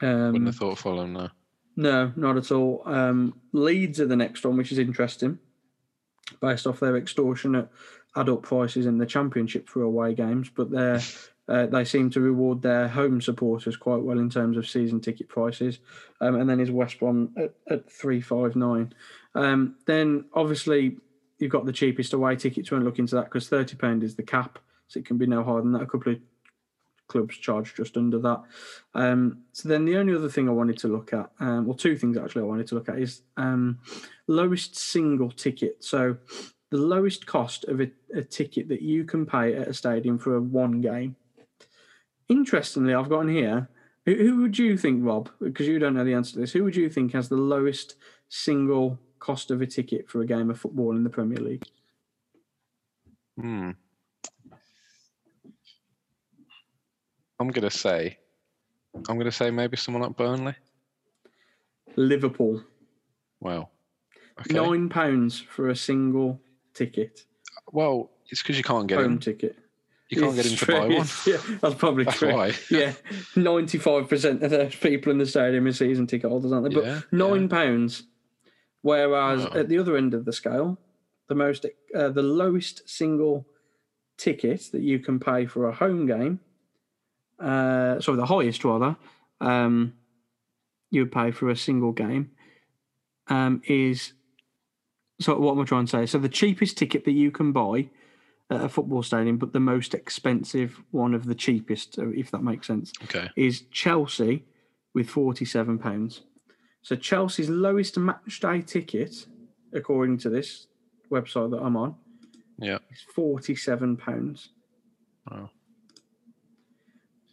Um, Wouldn't have thought Fulham, no. no, not at all. Um, Leeds are the next one, which is interesting. based off their extortionate adult prices in the championship for away games, but they're uh, they seem to reward their home supporters quite well in terms of season ticket prices. Um, and then is West Brom at, at three five nine. Um, then obviously you've got the cheapest away tickets. Won't look into that because thirty pound is the cap, so it can be no higher than that. A couple of clubs charge just under that. Um, so then the only other thing I wanted to look at, um, well, two things actually I wanted to look at is um, lowest single ticket. So the lowest cost of a, a ticket that you can pay at a stadium for a one game. Interestingly, I've got in here. Who, who would you think, Rob? Because you don't know the answer to this. Who would you think has the lowest single cost of a ticket for a game of football in the Premier League? Hmm. I'm gonna say, I'm gonna say maybe someone at Burnley. Liverpool. Wow. Okay. Nine pounds for a single ticket, Well, it's because you can't get home in. ticket. You can't get in It's to buy one. Yeah, that's probably That's true. why. Yeah, ninety-five percent of those people in the stadium are season ticket holders, aren't they? But Yeah, nine pounds. Whereas Oh. at the other end of the scale, the most, uh, the lowest single ticket that you can pay for a home game, uh, sorry, the highest rather, um, you would pay for a single game, um, is. So what am I trying to say? So the cheapest ticket that you can buy at a football stadium, but the most expensive one of the cheapest, if that makes sense, Okay. is Chelsea with forty-seven pounds. So Chelsea's lowest match day ticket, according to this website that I'm on, Yeah. is forty-seven pounds. Wow.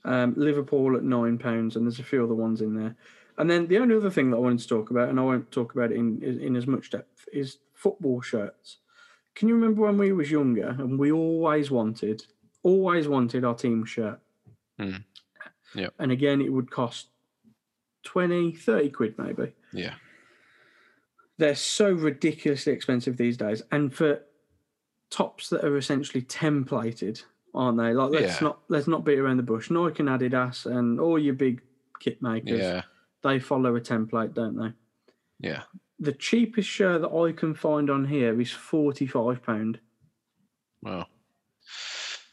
Um, Liverpool at nine pounds, and there's a few other ones in there. And then the only other thing that I wanted to talk about, and I won't talk about it in in as much depth, is football shirts. Can you remember when we was younger and we always wanted, always wanted our team shirt? Mm. Yep. And again, it would cost 20, 30 quid maybe. Yeah. They're so ridiculously expensive these days. And for tops that are essentially templated, aren't they? Like let's Yeah. not let's not beat around the bush. Nike and Adidas and all your big kit makers, Yeah. they follow a template, don't they? Yeah. The cheapest shirt that I can find on here is forty-five pound, Wow.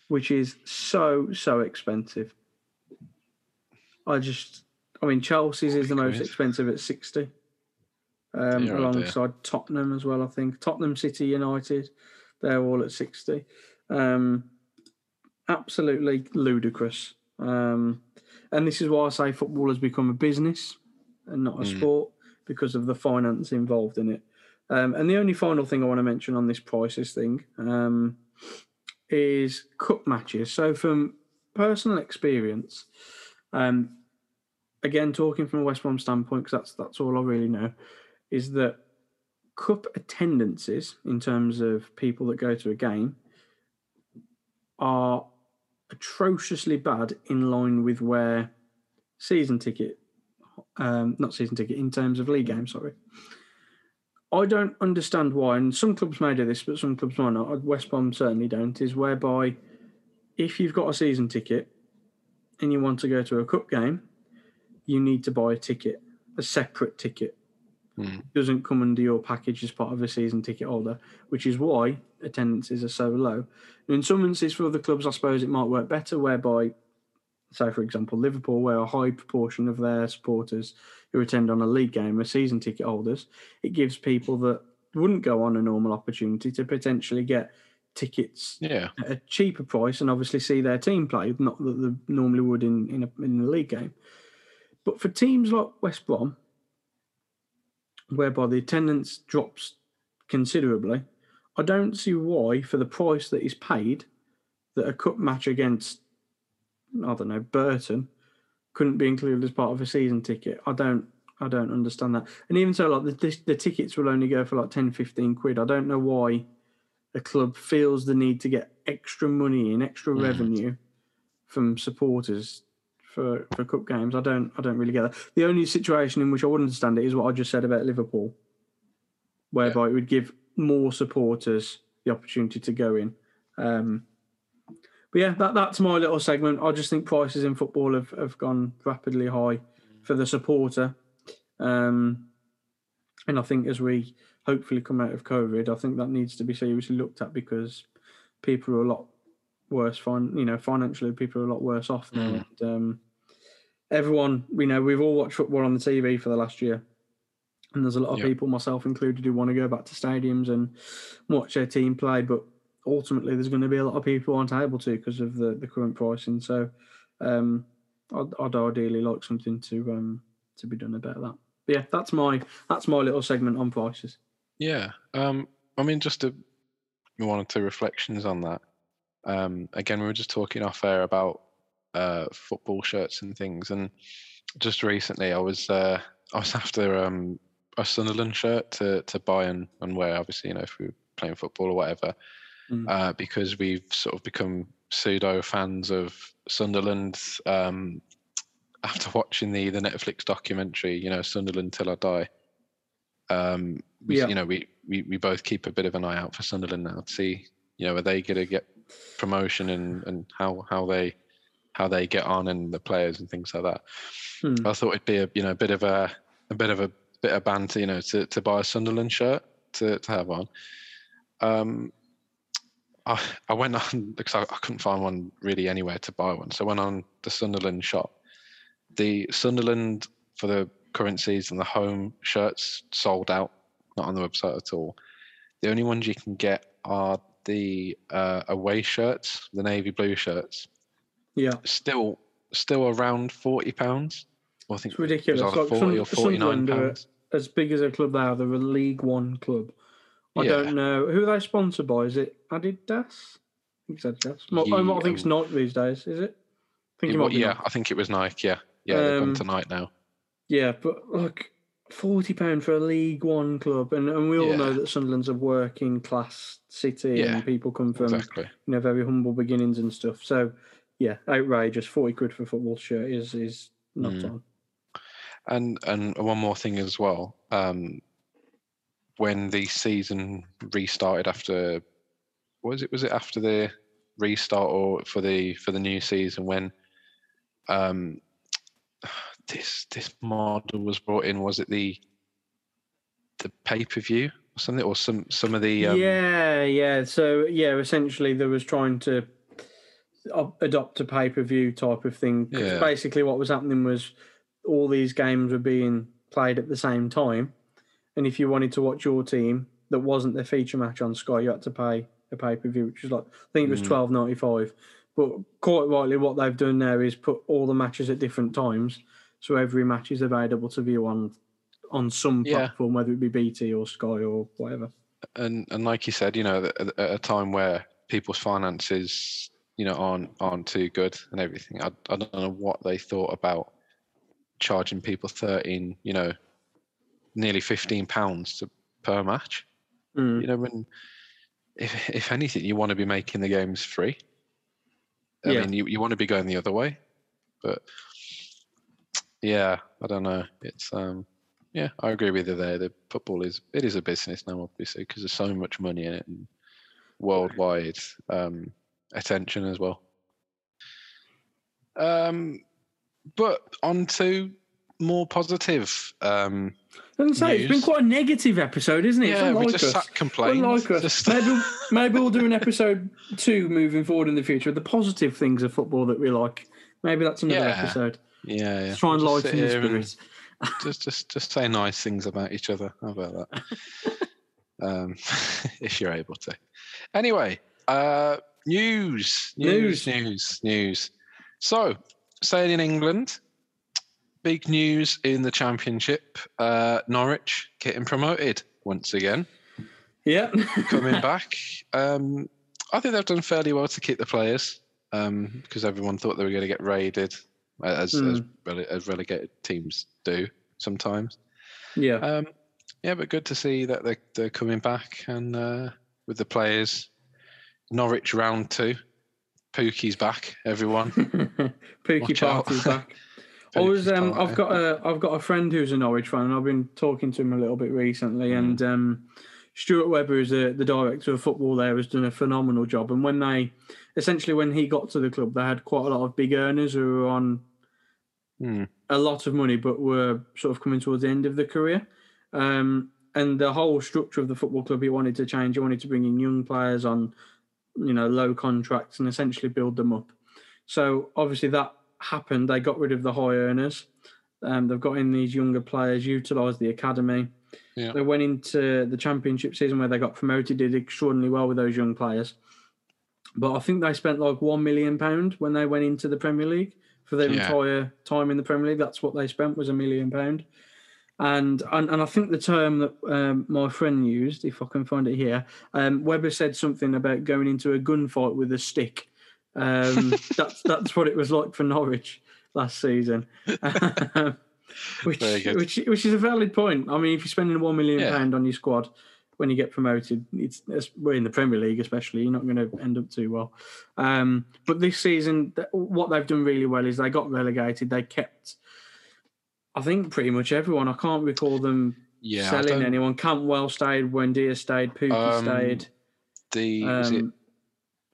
which is so so expensive. I just, I mean, Chelsea's is the most expensive at sixty, um, dear. alongside Tottenham as well. I think Tottenham City United, they're all at sixty. Um, absolutely ludicrous. Um, and this is why I say football has become a business and not a Mm. sport because of the finance involved in it. Um, and the only final thing I want to mention on this prices thing um, is cup matches. So, from personal experience, um, again talking from a West Brom standpoint, because that's that's all I really know, is that cup attendances in terms of people that go to a game are atrociously bad in line with where season ticket, um, not season ticket, in terms of league games, sorry. I don't understand why, and some clubs may do this, but some clubs might not. West Brom certainly don't. Is whereby if you've got a season ticket and you want to go to a cup game, you need to buy a ticket, a separate ticket. Hmm. Doesn't come under your package as part of a season ticket holder, which is why attendances are so low. In some instances, for other clubs, I suppose it might work better, whereby, say, for example, Liverpool, where a high proportion of their supporters who attend on a league game are season ticket holders, it gives people that wouldn't go on a normal opportunity to potentially get tickets Yeah. at a cheaper price and obviously see their team play, not that they normally would in in a, in a league game. But for teams like West Brom, whereby the attendance drops considerably, I don't see why, for the price that is paid, that a cup match against, I don't know, Burton couldn't be included as part of a season ticket. I don't. I don't understand that. And even so, like the, the, tickets will only go for like 10, 15 quid. I don't know why a club feels the need to get extra money and extra Mm. revenue from supporters for, for cup games. I don't I don't really get that. The only situation in which I would understand it is what I just said about Liverpool, whereby it would give more supporters the opportunity to go in. Um, but yeah, that, that's my little segment. I just think prices in football have, have gone rapidly high for the supporter. Um, and I think as we hopefully come out of COVID. I think that needs to be seriously looked at because people are a lot worse. Fin- you know, financially, people are a lot worse off now. Mm. And um, everyone, you know, we've all watched football on the TV for the last year. And there's a lot of Yeah. people, myself included, who want to go back to stadiums and watch their team play. But ultimately, there's going to be a lot of people who aren't able to because of the, the current pricing. So um, I'd, I'd ideally like something to um, to be done about that. But yeah, that's my that's my little segment on prices. Yeah. Um, I mean, just a, one or two reflections on that. Um, again, we were just talking off air about uh, football shirts and things, and just recently, I was uh, I was after um, a Sunderland shirt to to buy and, and wear. Obviously, you know, if we were playing football or whatever, Mm. uh, because we've sort of become pseudo fans of Sunderland. Um, after watching the the Netflix documentary, you know, Sunderland till I die. Um, we, Yeah. you know, we, we we both keep a bit of an eye out for Sunderland now to see, you know, are they going to get promotion and and how how they how they get on and the players and things like that. Hmm. I thought it'd be a you know a bit of a a bit of a bit of banter, you know, to, to buy a Sunderland shirt to, to have on. Um, I I went on because I, I couldn't find one really anywhere to buy one, so I went on the Sunderland shop. The Sunderland for the current season, the home shirts sold out, not on the website at all. The only ones you can get are the uh, away shirts, the navy blue shirts. Yeah, Still, still around forty pounds. I think it's ridiculous. it Like forty Sun- or forty nine pounds. As big as a club they are. They're a League One club. I Yeah. don't know who are they sponsored by. Is it Adidas? I think it's Adidas. Oh, I think it's Yeah, Nike these days. Is it? I think It it might yeah, Nike. I think it was Nike. Yeah, yeah, they've Um, gone tonight now. Yeah, but look, forty pound for a League One club, and, and we all know that Sunderland's a working class city, Yeah, and people come from Exactly. you know very humble beginnings and stuff. So, yeah, outrageous. Forty quid for a football shirt is is not Mm. on. And and one more thing as well. Um, when the season restarted after, was it? Was it after the restart or for the for the new season when um, this this model was brought in? Was it the the pay per view or something, or some some of the um, yeah, yeah. So yeah, essentially, there was trying to adopt a pay per view type of thing. Yeah. Basically, what was happening was all these games were being played at the same time, and if you wanted to watch your team that wasn't the feature match on Sky, you had to pay a pay per view, which was like I think it was Mm. twelve ninety five. But quite rightly, what they've done now is put all the matches at different times, so every match is available to view on on some Yeah. platform, whether it be BT or Sky or whatever. and and like you said, you know, at at a time where people's finances, you know, aren't aren't too good and everything. I I don't know what they thought about charging people thirteen, you know, nearly fifteen pounds per match. Mm. You know, when if if anything, you want to be making the games free. I Yeah. mean, you, you want to be going the other way, but yeah, I don't know. It's um, yeah, I agree with you there. The football is it is a business now, obviously, because there's so much money in it and worldwide um, attention as well. Um, but on to more positive. Um, gonna say, it's been quite a negative episode, isn't it? It's yeah, we unlike just us. sat complaining. Unlike us. Just- Maybe, maybe we'll do an episode two moving forward in the future. The positive things of football that we like. Maybe that's another Yeah. episode. yeah, yeah. Try and We'll lighten the spirit. just just just say nice things about each other. How about that? um, if you're able to. Anyway, uh, news, News. news, news. So, staying in England, big news in the Championship. Uh, Norwich getting promoted once again, Yeah. coming back. Um, I think they've done fairly well to keep the players um, because everyone thought they were going to get raided, uh, as, as, Mm. rele- as relegated teams do sometimes. yeah. Um, yeah, but good to see that they're, they're coming back and uh, with the players. Norwich round two. Pukki's back, everyone. Pukki party's back. I was um, I've got a I've got a friend who's a Norwich fan and I've been talking to him a little bit recently Mm. and um Stuart Webber is the, the director of football there has done a phenomenal job and when they essentially when he got to the club they had quite a lot of big earners who were on Hmm. a lot of money but were sort of coming towards the end of the career. Um and the whole structure of the football club he wanted to change. He wanted to bring in young players on, you know, low contracts and essentially build them up. So obviously that happened. They got rid of the high earners. Um, they've got in these younger players, utilised the academy. Yeah. They went into the championship season where they got promoted, did extraordinarily well with those young players. But I think they spent like one million pound when they went into the Premier League for their Yeah. entire time in the Premier League. That's what they spent was a million pound. And, and and I think the term that um, my friend used, if I can find it here, um, Webber said something about going into a gunfight with a stick. Um, that's that's what it was like for Norwich last season, which which which is a valid point. I mean, if you're spending one million Yeah. pound on your squad when you get promoted, it's, it's we're in the Premier League, especially. You're not going to end up too well. Um, but this season, th- what they've done really well is they got relegated. They kept, I think, pretty much everyone. I can't recall them Yeah, selling anyone. Cantwell stayed, Buendía stayed, Pukki Um, stayed. The um,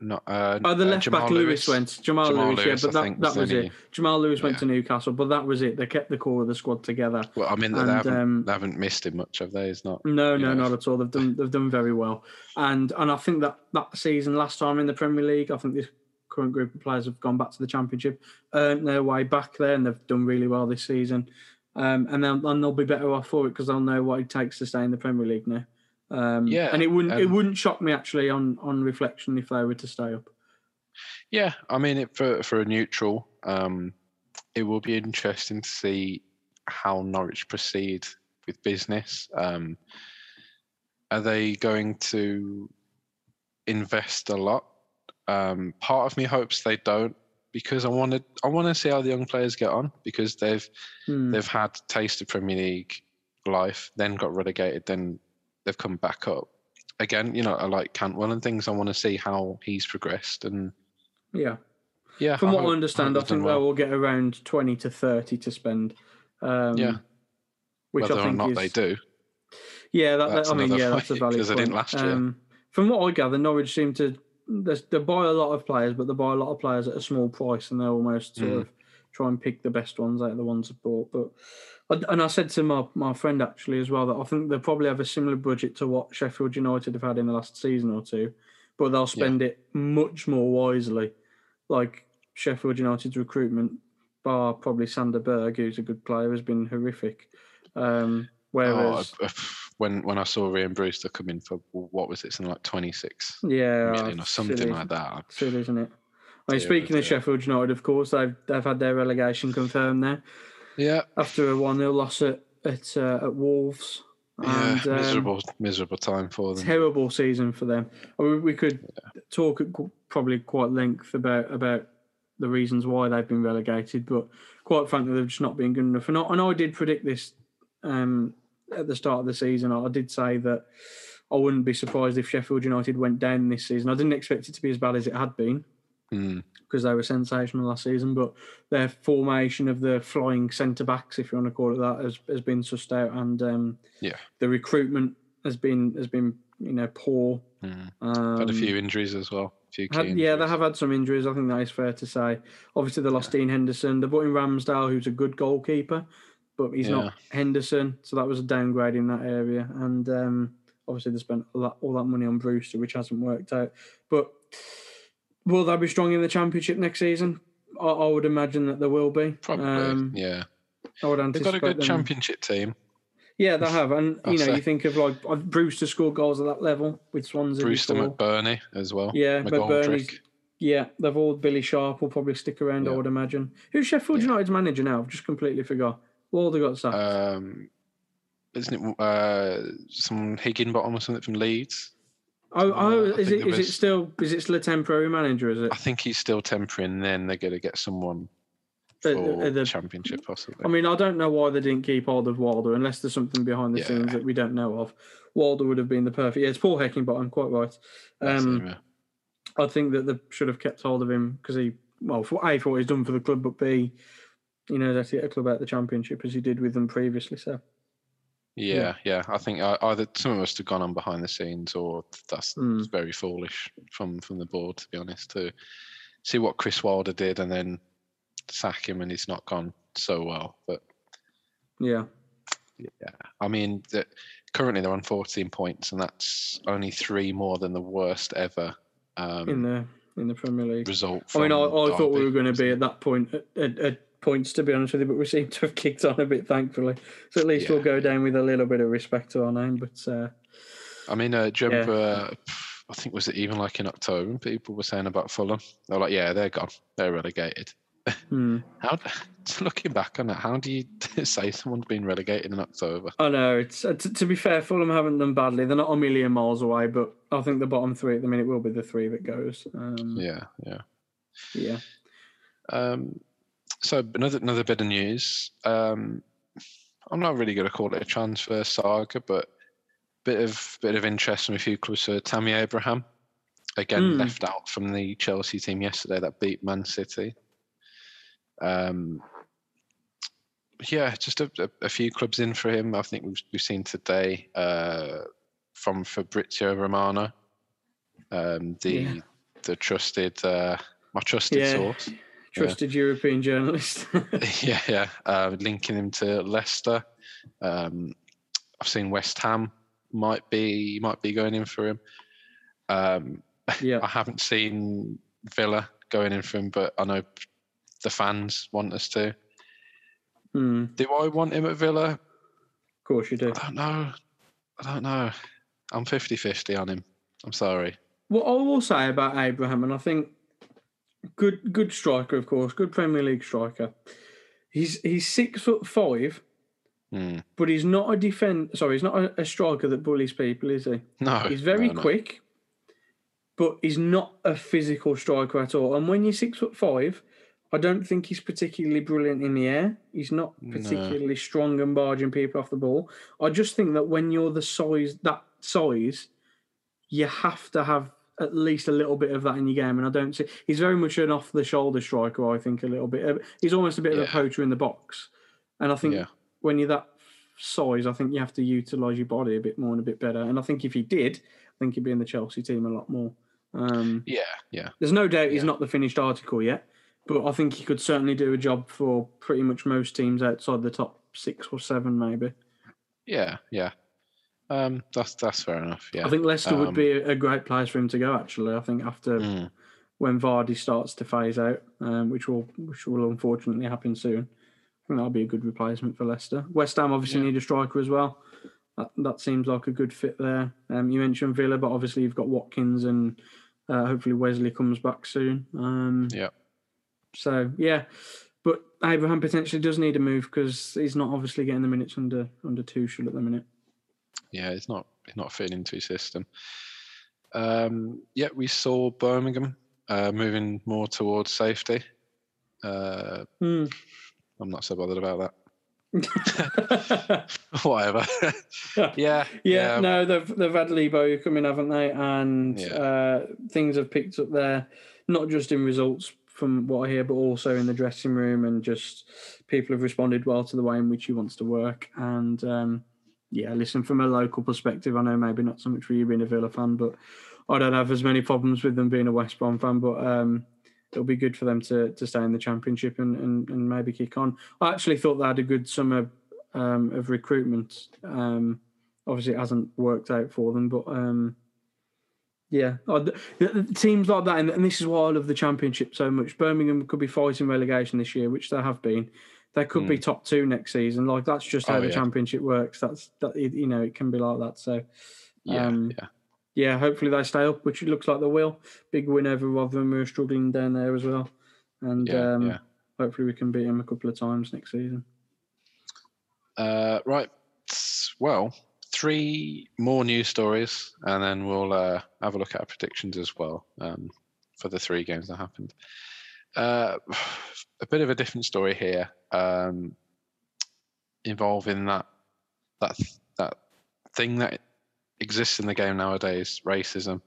not, uh, oh, the uh, left Jamal back Lewis, went. Jamal, Jamal Lewis, Lewis, yeah, but think, that, was that was it. Jamal Lewis went to Newcastle, but that was it. They kept the core of the squad together. Well, I mean, they, haven't, um, they haven't missed him much, have they? It's not. No, no, Yeah. not at all. They've done they've done very well, and and I think that that season last time in the Premier League, I think this current group of players have gone back to the Championship, earned their way back there, and they've done really well this season. Um, and they'll and they'll be better off for it because they'll know what it takes to stay in the Premier League now. Um, Yeah, and it wouldn't it um, wouldn't shock me actually on on reflection if they were to stay up. Yeah, I mean, it, for for a neutral, um, it will be interesting to see how Norwich proceed with business. Um, are they going to invest a lot? Um, part of me hopes they don't because I want to I want to see how the young players get on because they've Hmm. they've had taste of Premier League life, then got relegated, then they've come back up. Again, you know, I like Cantwell and things. I want to see how he's progressed, and Yeah. yeah. From what hope- I understand, I think done they well. will get around twenty to thirty to spend. Um, Yeah. which whether I think or not is, they do. Yeah, that, That's that- I mean, yeah, that's a valid 'cause they point. didn't last year. Um, from what I gather, Norwich seem to they they buy a lot of players, but they buy a lot of players at a small price, and they're almost sort Mm. of try and pick the best ones out of the ones they've bought. But and I said to my my friend actually as well that I think they'll probably have a similar budget to what Sheffield United have had in the last season or two, but they'll spend it much more wisely, like Sheffield United's recruitment. Bar probably Sander Berge, who's a good player, has been horrific. Um, Oh, whereas, uh, when when I saw Ryan Brewster come in for what was it, something like twenty six yeah, million or something silly. like that. Silly, isn't it? I mean, speaking of. Sheffield United, of course, they've they've had their relegation confirmed now Yeah, after a one 0 loss at at, uh, at Wolves. yeah, And, um, miserable, miserable time for them. terrible season for them. I mean, we could talk at probably quite length about about the reasons why they've been relegated, but quite frankly, they've just not been good enough. And I, and I did predict this um, at the start of the season. I did say that I wouldn't be surprised if Sheffield United went down this season. I didn't expect it to be as bad as it had been Mm, because they were sensational last season. But their formation of the flying centre backs, if you want to call it that, has, has been sussed out, and um, Yeah. the recruitment has been has been you know poor. mm. Um, Had a few injuries as well. A few key had- yeah, they have had some injuries. I think that is fair to say. Obviously, they lost Dean Henderson. They brought in Ramsdale, who's a good goalkeeper, but he's not Henderson. So that was a downgrade in that area. And um, obviously, they spent all that, all that money on Brewster, which hasn't worked out. But will they be strong in the Championship next season? I, I would imagine that there will be. Probably. Um, yeah, I would anticipate they've got a good them- championship team. Yeah, they have, and you know, say. you think of like uh, Brewster scored goals at that level with Swansea. Brewster before. McBurnie as well. Yeah, McGoldrick. Yeah, they've all Billy Sharp will probably stick around. I would imagine. Who's Sheffield Yeah. United's manager now? I've just completely forgot. Wilder got sacked. Um, isn't it uh, some Higginbottom or something from Leeds? oh, oh, I is it is, it? it still? Is it still a temporary manager? Is it? I think he's still temporary, and then they're going to get someone Uh, for uh, the- championship possibly. I mean, I don't know why they didn't keep hold of Wilder, unless there's something behind the Yeah. scenes that we don't know of. Wilder would have been the perfect. Yeah, it's Paul Heckingbottom, quite right. Um, him, yeah. I think that they should have kept hold of him because he, well, for A, for what he's done for the club, but B, you know, that to get a club out the championship as he did with them previously. So, Yeah, yeah. I think uh, either some of us have gone on behind the scenes, or that's Mm. very foolish from from the board, to be honest. To see what Chris Wilder did and then sack him, and he's not gone so well. But yeah. yeah, I mean, the, currently they're on 14 points, and that's only three more than the worst ever um, in the in the Premier League. result. I mean, I, I thought we were going to be at that point at, at, at points, to be honest with you, but we seem to have kicked on a bit, thankfully. So at least Yeah. we'll go down with a little bit of respect to our name. But uh, I mean, uh, do you Yeah. Uh, I think was it even like in October? People were saying about Fulham. They're like, yeah, they're gone. They're relegated. hmm. How? Looking back on it, how do you say someone's been relegated in October? I know it's uh, t- to be fair, Fulham haven't done badly. They're not a million miles away, but I think the bottom three at the minute will be the three that goes. Um, Yeah, yeah. yeah. Um, so another another bit of news. Um, I'm not really going to call it a transfer saga, but bit of bit of interest from a few clubs. So Tammy Abraham, again Hmm. left out from the Chelsea team yesterday that beat Man City. Um, yeah, just a, a, a few clubs in for him. I think we've we've seen today uh, from Fabrizio Romano, um, the Yeah. the trusted uh, my trusted Yeah. source. Trusted European journalist. yeah, yeah. Uh, linking him to Leicester. Um, I've seen West Ham might be might be going in for him. Um, yeah. I haven't seen Villa going in for him, but I know the fans want us to. Hmm. Do I want him at Villa? Of course you do. I don't know. I don't know. I'm 50-50 on him. I'm sorry. What I will say about Abraham, and I think good good striker, of course, good Premier League striker. He's he's six foot five, Hmm. but he's not a defend. Sorry, he's not a, a striker that bullies people, is he? No, He's very no, no. quick, but he's not a physical striker at all. And when you're six foot five, I don't think he's particularly brilliant in the air. He's not No. particularly strong and barging people off the ball. I just think that when you're the size that size, you have to have at least a little bit of that in your game. And I don't see he's very much an off the shoulder striker. I think a little bit. He's almost a bit of a poacher in the box. And I think Yeah. when you're that size, I think you have to utilise your body a bit more and a bit better. And I think if he did, I think he'd be in the Chelsea team a lot more. Um, Yeah, yeah. there's no doubt he's Yeah. not the finished article yet, but I think he could certainly do a job for pretty much most teams outside the top six or seven, maybe. Yeah, yeah. Um, that's that's fair enough. Yeah. I think Leicester would Um, be a, a great place for him to go. Actually, I think after mm, when Vardy starts to phase out, um, which will which will unfortunately happen soon. I think that'll be a good replacement for Leicester. West Ham obviously Yeah. need a striker as well. That, that seems like a good fit there. Um, you mentioned Villa, but obviously you've got Watkins and uh, hopefully Wesley comes back soon. Um, yeah. So yeah, but Abraham potentially does need a move because he's not obviously getting the minutes under under Tuchel at the minute. Yeah, it's not it's not fitting into his system. Um, yeah, we saw Birmingham uh, moving more towards safety. Uh, Hmm. I'm not so bothered about that. Whatever. yeah, Yeah, no, they've they've had Lee Bowyer coming, haven't they? And Yeah. uh, things have picked up there, not just in results from what I hear, but also in the dressing room, and just people have responded well to the way in which he wants to work. And um, yeah, listen, from a local perspective, I know maybe not so much for you being a Villa fan, but I don't have as many problems with them being a West Brom fan. But um, it'll be good for them to to stay in the Championship and and, and maybe kick on. I actually thought they had a good summer um, of recruitment. Um, obviously, it hasn't worked out for them, but um, yeah, teams like that, and, and this is why I love the Championship so much. Birmingham could be fighting relegation this year, which they have been. They could be top two next season. Like that's just how Oh, the yeah. Championship works. That's that you know it can be like that. So yeah, um, yeah. yeah, hopefully they stay up, which it looks like they will. Big win over Rotherham, who are struggling down there as well, and Yeah, um, yeah. hopefully we can beat them a couple of times next season. Uh, right. Well, three more news stories, and then we'll uh, have a look at our predictions as well um, for the three games that happened. Uh, a bit of a different story here, um, involving that that that thing that exists in the game nowadays, racism.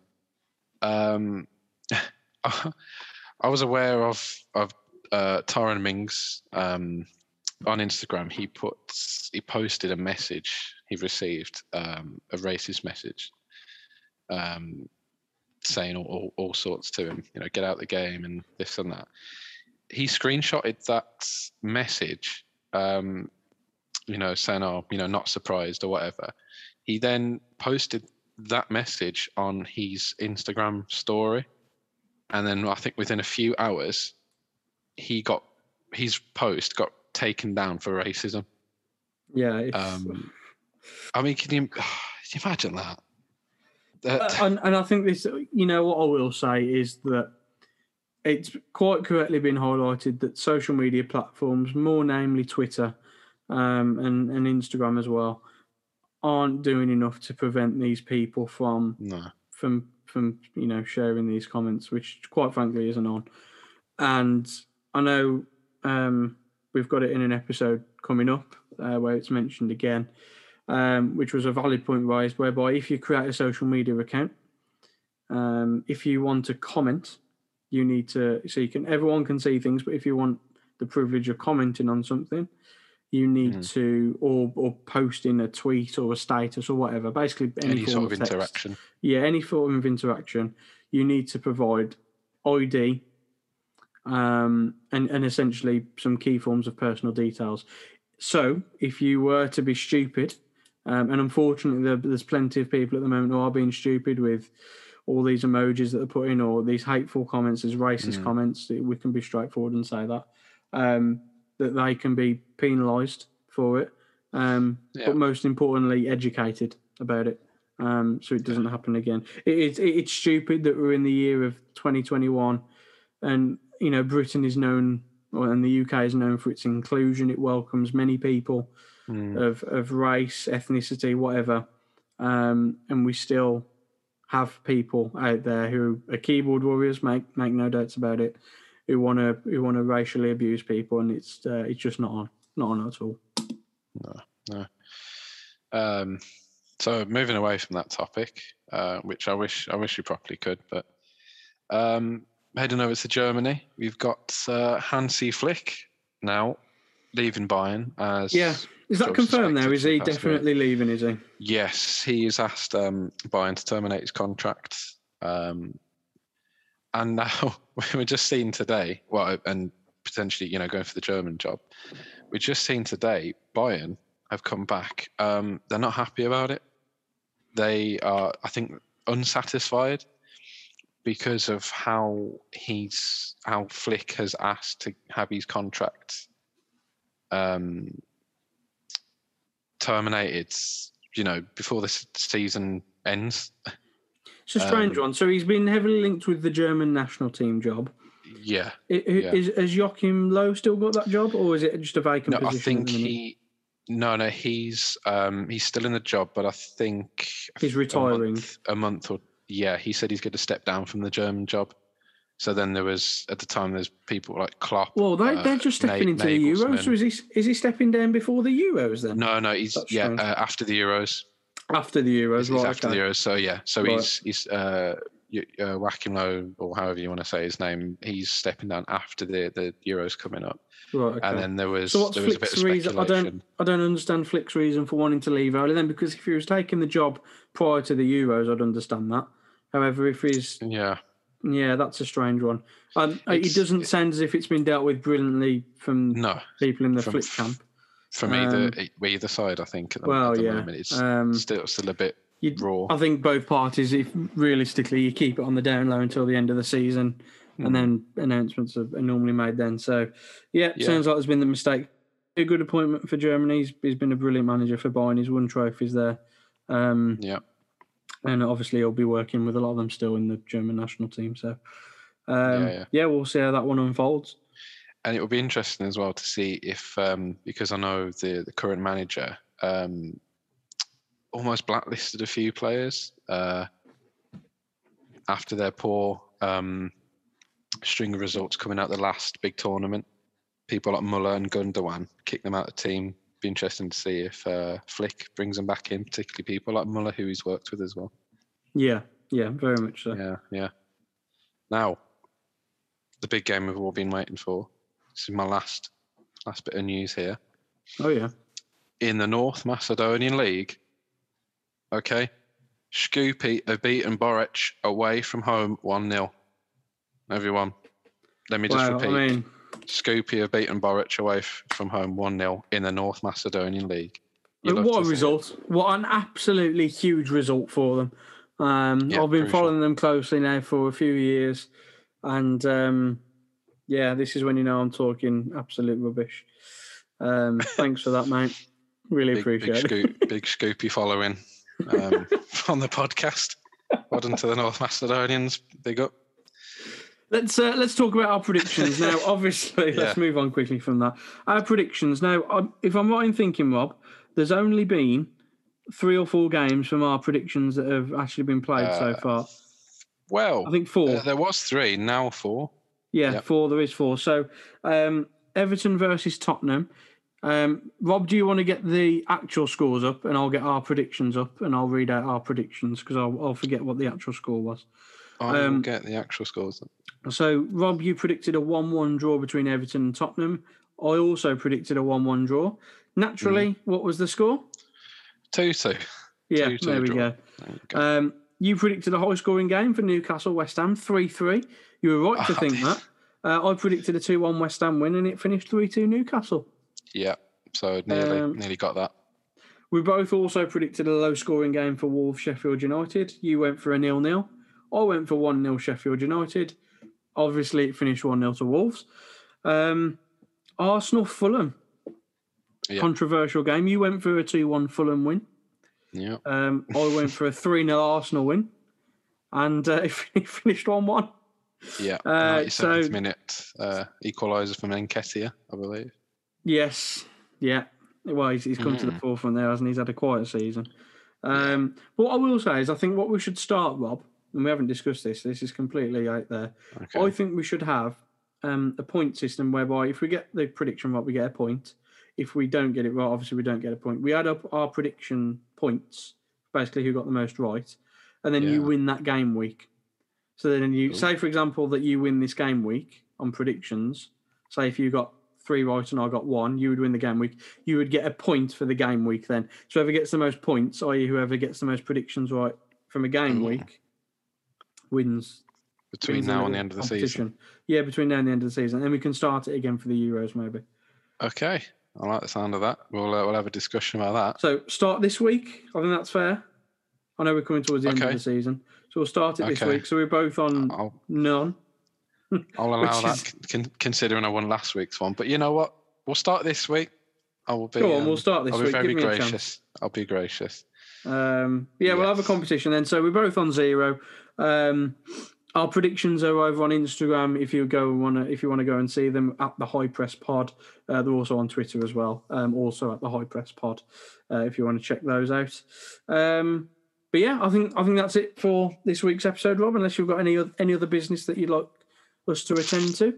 Um, I was aware of of uh, Tyrone Mings um, on Instagram. He put he posted a message he received, um, a racist message, um, saying all, all, all sorts to him. You know, get out the game and this and that. He screenshotted that message. Um, you know, saying, "Oh, you know, not surprised" or whatever. he then posted that message on his Instagram story, and then I think within a few hours, he got his post got taken down for racism. Yeah. It's, Um, I mean, can you, can you imagine that? That- Uh, and, and I think this, you know, what I will say is that it's quite correctly been highlighted that social media platforms, more namely Twitter um, and, and Instagram as well, aren't doing enough to prevent these people from no, from from you know sharing these comments, which quite frankly isn't on. And I know um, we've got it in an episode coming up uh, where it's mentioned again, um, which was a valid point raised, whereby if you create a social media account, um, if you want to comment, you need to so you can everyone can see things, but if you want the privilege of commenting on something, you need Mhm. to or or posting a tweet or a status or whatever, basically any, any form sort of text interaction. yeah, any form of interaction, you need to provide ID um, and, and essentially some key forms of personal details. So, if you were to be stupid, um, and unfortunately, there, there's plenty of people at the moment who are being stupid with all these emojis that they're put in or these hateful comments, these racist Mm. comments, we can be straightforward and say that, um, that they can be penalised for it. Um, Yeah. But most importantly, educated about it um, so it doesn't happen again. It, it's it's stupid that we're in the year of 2021, and you know Britain is known, or, and the UK is known for its inclusion. It welcomes many people Mm. of of race, ethnicity, whatever, um, and we still have people out there who are keyboard warriors. Make make no doubts about it. Who want to who want to racially abuse people, and it's uh, it's just not on, not on at all. No, no. Um, so moving away from that topic, uh, which I wish I wish we properly could, but um, heading over to Germany, we've got uh, Hansi Flick now leaving Bayern as Yeah. Is that confirmed now? suspected Is he for the past definitely leaving? Is he? Yes, he has asked um, Bayern to terminate his contract. Um, and now we're just seeing today, well, and potentially, you know, going for the German job. We've just seen today Bayern have come back. Um, they're not happy about it. They are, I think, unsatisfied because of how he's how Flick has asked to have his contract um, terminated. You know, before the s- season ends. It's a strange Um, one. So he's been heavily linked with the German national team job. Yeah, I- i- Yeah. Is, has Joachim Low still got that job, or is it just a vacant no, I think he. No, no, he's um, he's still in the job, but I think He's a retiring. month- A month, or yeah, he said he's going to step down from the German job. So then there was at the time there's people like Klopp. Well, they, uh, they're just stepping Na- into the Euros. So is he is he stepping down before the Euros then? No, no, he's That's yeah uh, after the Euros. After the Euros, He's right? after okay. the Euros. So yeah, so Right. he's he's uh, uh, or however you want to say his name. He's stepping down after the the Euros coming up, Right, okay. and then there was so what's there was a bit Flick's of reason? I don't I don't understand Flick's reason for wanting to leave early then, because if he was taking the job prior to the Euros, I'd understand that. However, if he's Yeah, yeah, that's a strange one. Um, it doesn't sound as if it's been dealt with brilliantly from no, people in the from- Flick camp. from either e, either side, I think. At the, Well, at the yeah. moment, it's Um, still still a bit raw. I think both parties, if realistically you keep it on the down low until the end of the season, Hmm. and then announcements are, are normally made then. So, yeah, Yeah. sounds like there's been the mistake. A good appointment for Germany. He's, he's been a brilliant manager for Bayern. He's won trophies there. Um, Yeah, and obviously he'll be working with a lot of them still in the German national team. So, um, Yeah, yeah, yeah. we'll see how that one unfolds. and it will be interesting as well to see if um, because I know the the current manager um, almost blacklisted a few players uh, after their poor um, string of results coming out the last big tournament. People like Muller and Gundogan kicked them out of the team. Be interesting to see if uh, Flick brings them back in, particularly people like Muller who he's worked with as well. Yeah, yeah, very much so. Yeah, yeah. Now, the big game we've all been waiting for. This is my last last bit of news here. Oh yeah, In the North Macedonian League, okay, Shkupi have beaten Borec away from home 1 0. Everyone, let me just wow. repeat. I mean, Shkupi have beaten Borec away f- from home 1 0 in the North Macedonian League. What a it. result! What an absolutely huge result for them. Um, Yeah, I've been crucial. following them closely now for a few years, and um, yeah, this is when you know I'm talking absolute rubbish. Um, thanks for that, mate. Really Big, big, appreciate it. scoop, big Shkupi following um, on the podcast. Well done to the North Macedonians. Big up. Let's uh, let's talk about our predictions now. Obviously, let's move on quickly from that. Our predictions now. um, If I'm right in thinking, Rob, there's only been three or four games from our predictions that have actually been played so Uh, far. Well, I think four. uh, there was three, now four. Yeah, Yep. four. There is four. So um, Everton versus Tottenham. Um, Rob, do you want to get the actual scores up, and I'll get our predictions up, and I'll read out our predictions because I'll, I'll forget what the actual score was. I will Um, get the actual scores. So, Rob, you predicted a one-one draw between Everton and Tottenham. I also predicted a one-one draw. Naturally, Mm-hmm. what was the score? 2 2. Yeah, Two-two there we draw. go. There we go. Um, you predicted a high-scoring game for Newcastle West Ham, three-three. You were right to think that. Uh, I predicted a two-one West Ham win, and it finished three-two Newcastle. yeah, so nearly, um, nearly got that. We both also predicted a low scoring game for Wolves Sheffield United. You went for a nil nil. I went for 1 0 Sheffield United. Obviously, it finished 1 0 to Wolves. Um, Arsenal Fulham. Yeah. Controversial game. You went for a 2 1 Fulham win. Yeah. Um, I went for a 3 0 Arsenal win. And uh, it finished 1 1. Yeah. Uh, 97th so- minute uh, equaliser from Nketiah, I believe. Yes. Yeah. Well, he's, he's come to the Mm. forefront there, hasn't he? He's had a quiet season. Um, What I will say is, I think what we should start, Rob, and we haven't discussed this, this is completely out there. Okay. I think we should have um, a point system whereby if we get the prediction right, we get a point. If we don't get it right, obviously we don't get a point. We add up our prediction points, basically who got the most right, and then you win that game week. So then you Cool. say, for example, that you win this game week on predictions. Say if you got three right and I got one, you would win the game week. You would get a point for the game week then. So whoever gets the most points, i.e., whoever gets the most predictions right from a game Ooh. week, wins Between wins now and the end of the season. Yeah, between now and the end of the season. Then we can start it again for the Euros, maybe. Okay. I like the sound of that. We'll, uh, we'll have a discussion about that. So start this week. I think that's fair. I know we're coming towards the end of the season. So we'll start it this week. So we're both on I'll, none. I'll allow that, is- con- considering I won last week's one. But you know what? We'll start this week. I will be. Go on, um, we'll start this I'll be week. very Give me a chance. gracious. I'll be gracious. Um, yeah, we'll have a competition then. So we're both on zero. Um, our predictions are over on Instagram. If you go want to, if you want to go and see them at the High Press Pod, uh, they're also on Twitter as well. Um, also at the High Press Pod, uh, if you want to check those out. Um, but yeah, I think I think that's it for this week's episode, Rob. Unless you've got any oth- any other business that you'd like us to attend to.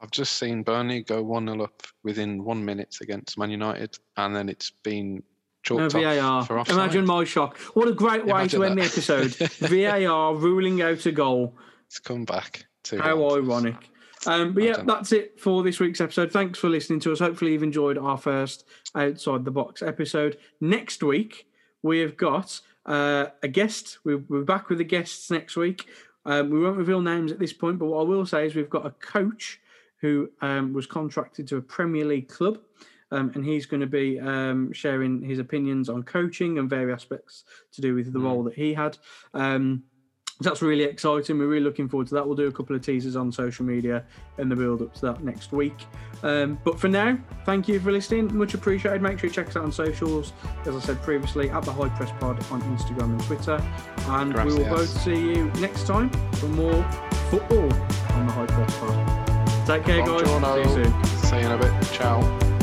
I've just seen Burnley go 1 0 up within one minute against Man United, and then it's been No VAR. for offside. Imagine my shock. What a great way Imagine to end that. the episode. VAR ruling out a goal. It's come back. To How ironic. Um, but yeah, that's it for this week's episode. Thanks for listening to us. Hopefully, you've enjoyed our first outside the box episode. Next week, we have got uh, a guest. We're, we're back with the guests next week. Um, we won't reveal names at this point, but what I will say is we've got a coach who um, was contracted to a Premier League club. Um, and he's going to be um, sharing his opinions on coaching and various aspects to do with the Mm. role that he had. Um, that's really exciting. We're really looking forward to that. We'll do a couple of teasers on social media in the build up to that next week. Um, but for now, thank you for listening. Much appreciated. Make sure you check us out on socials, as I said previously, at the High Press Pod on Instagram and Twitter. And we will both see you next time for more football on the High Press Pod. Take care, guys. See you soon. See you in a bit. Ciao.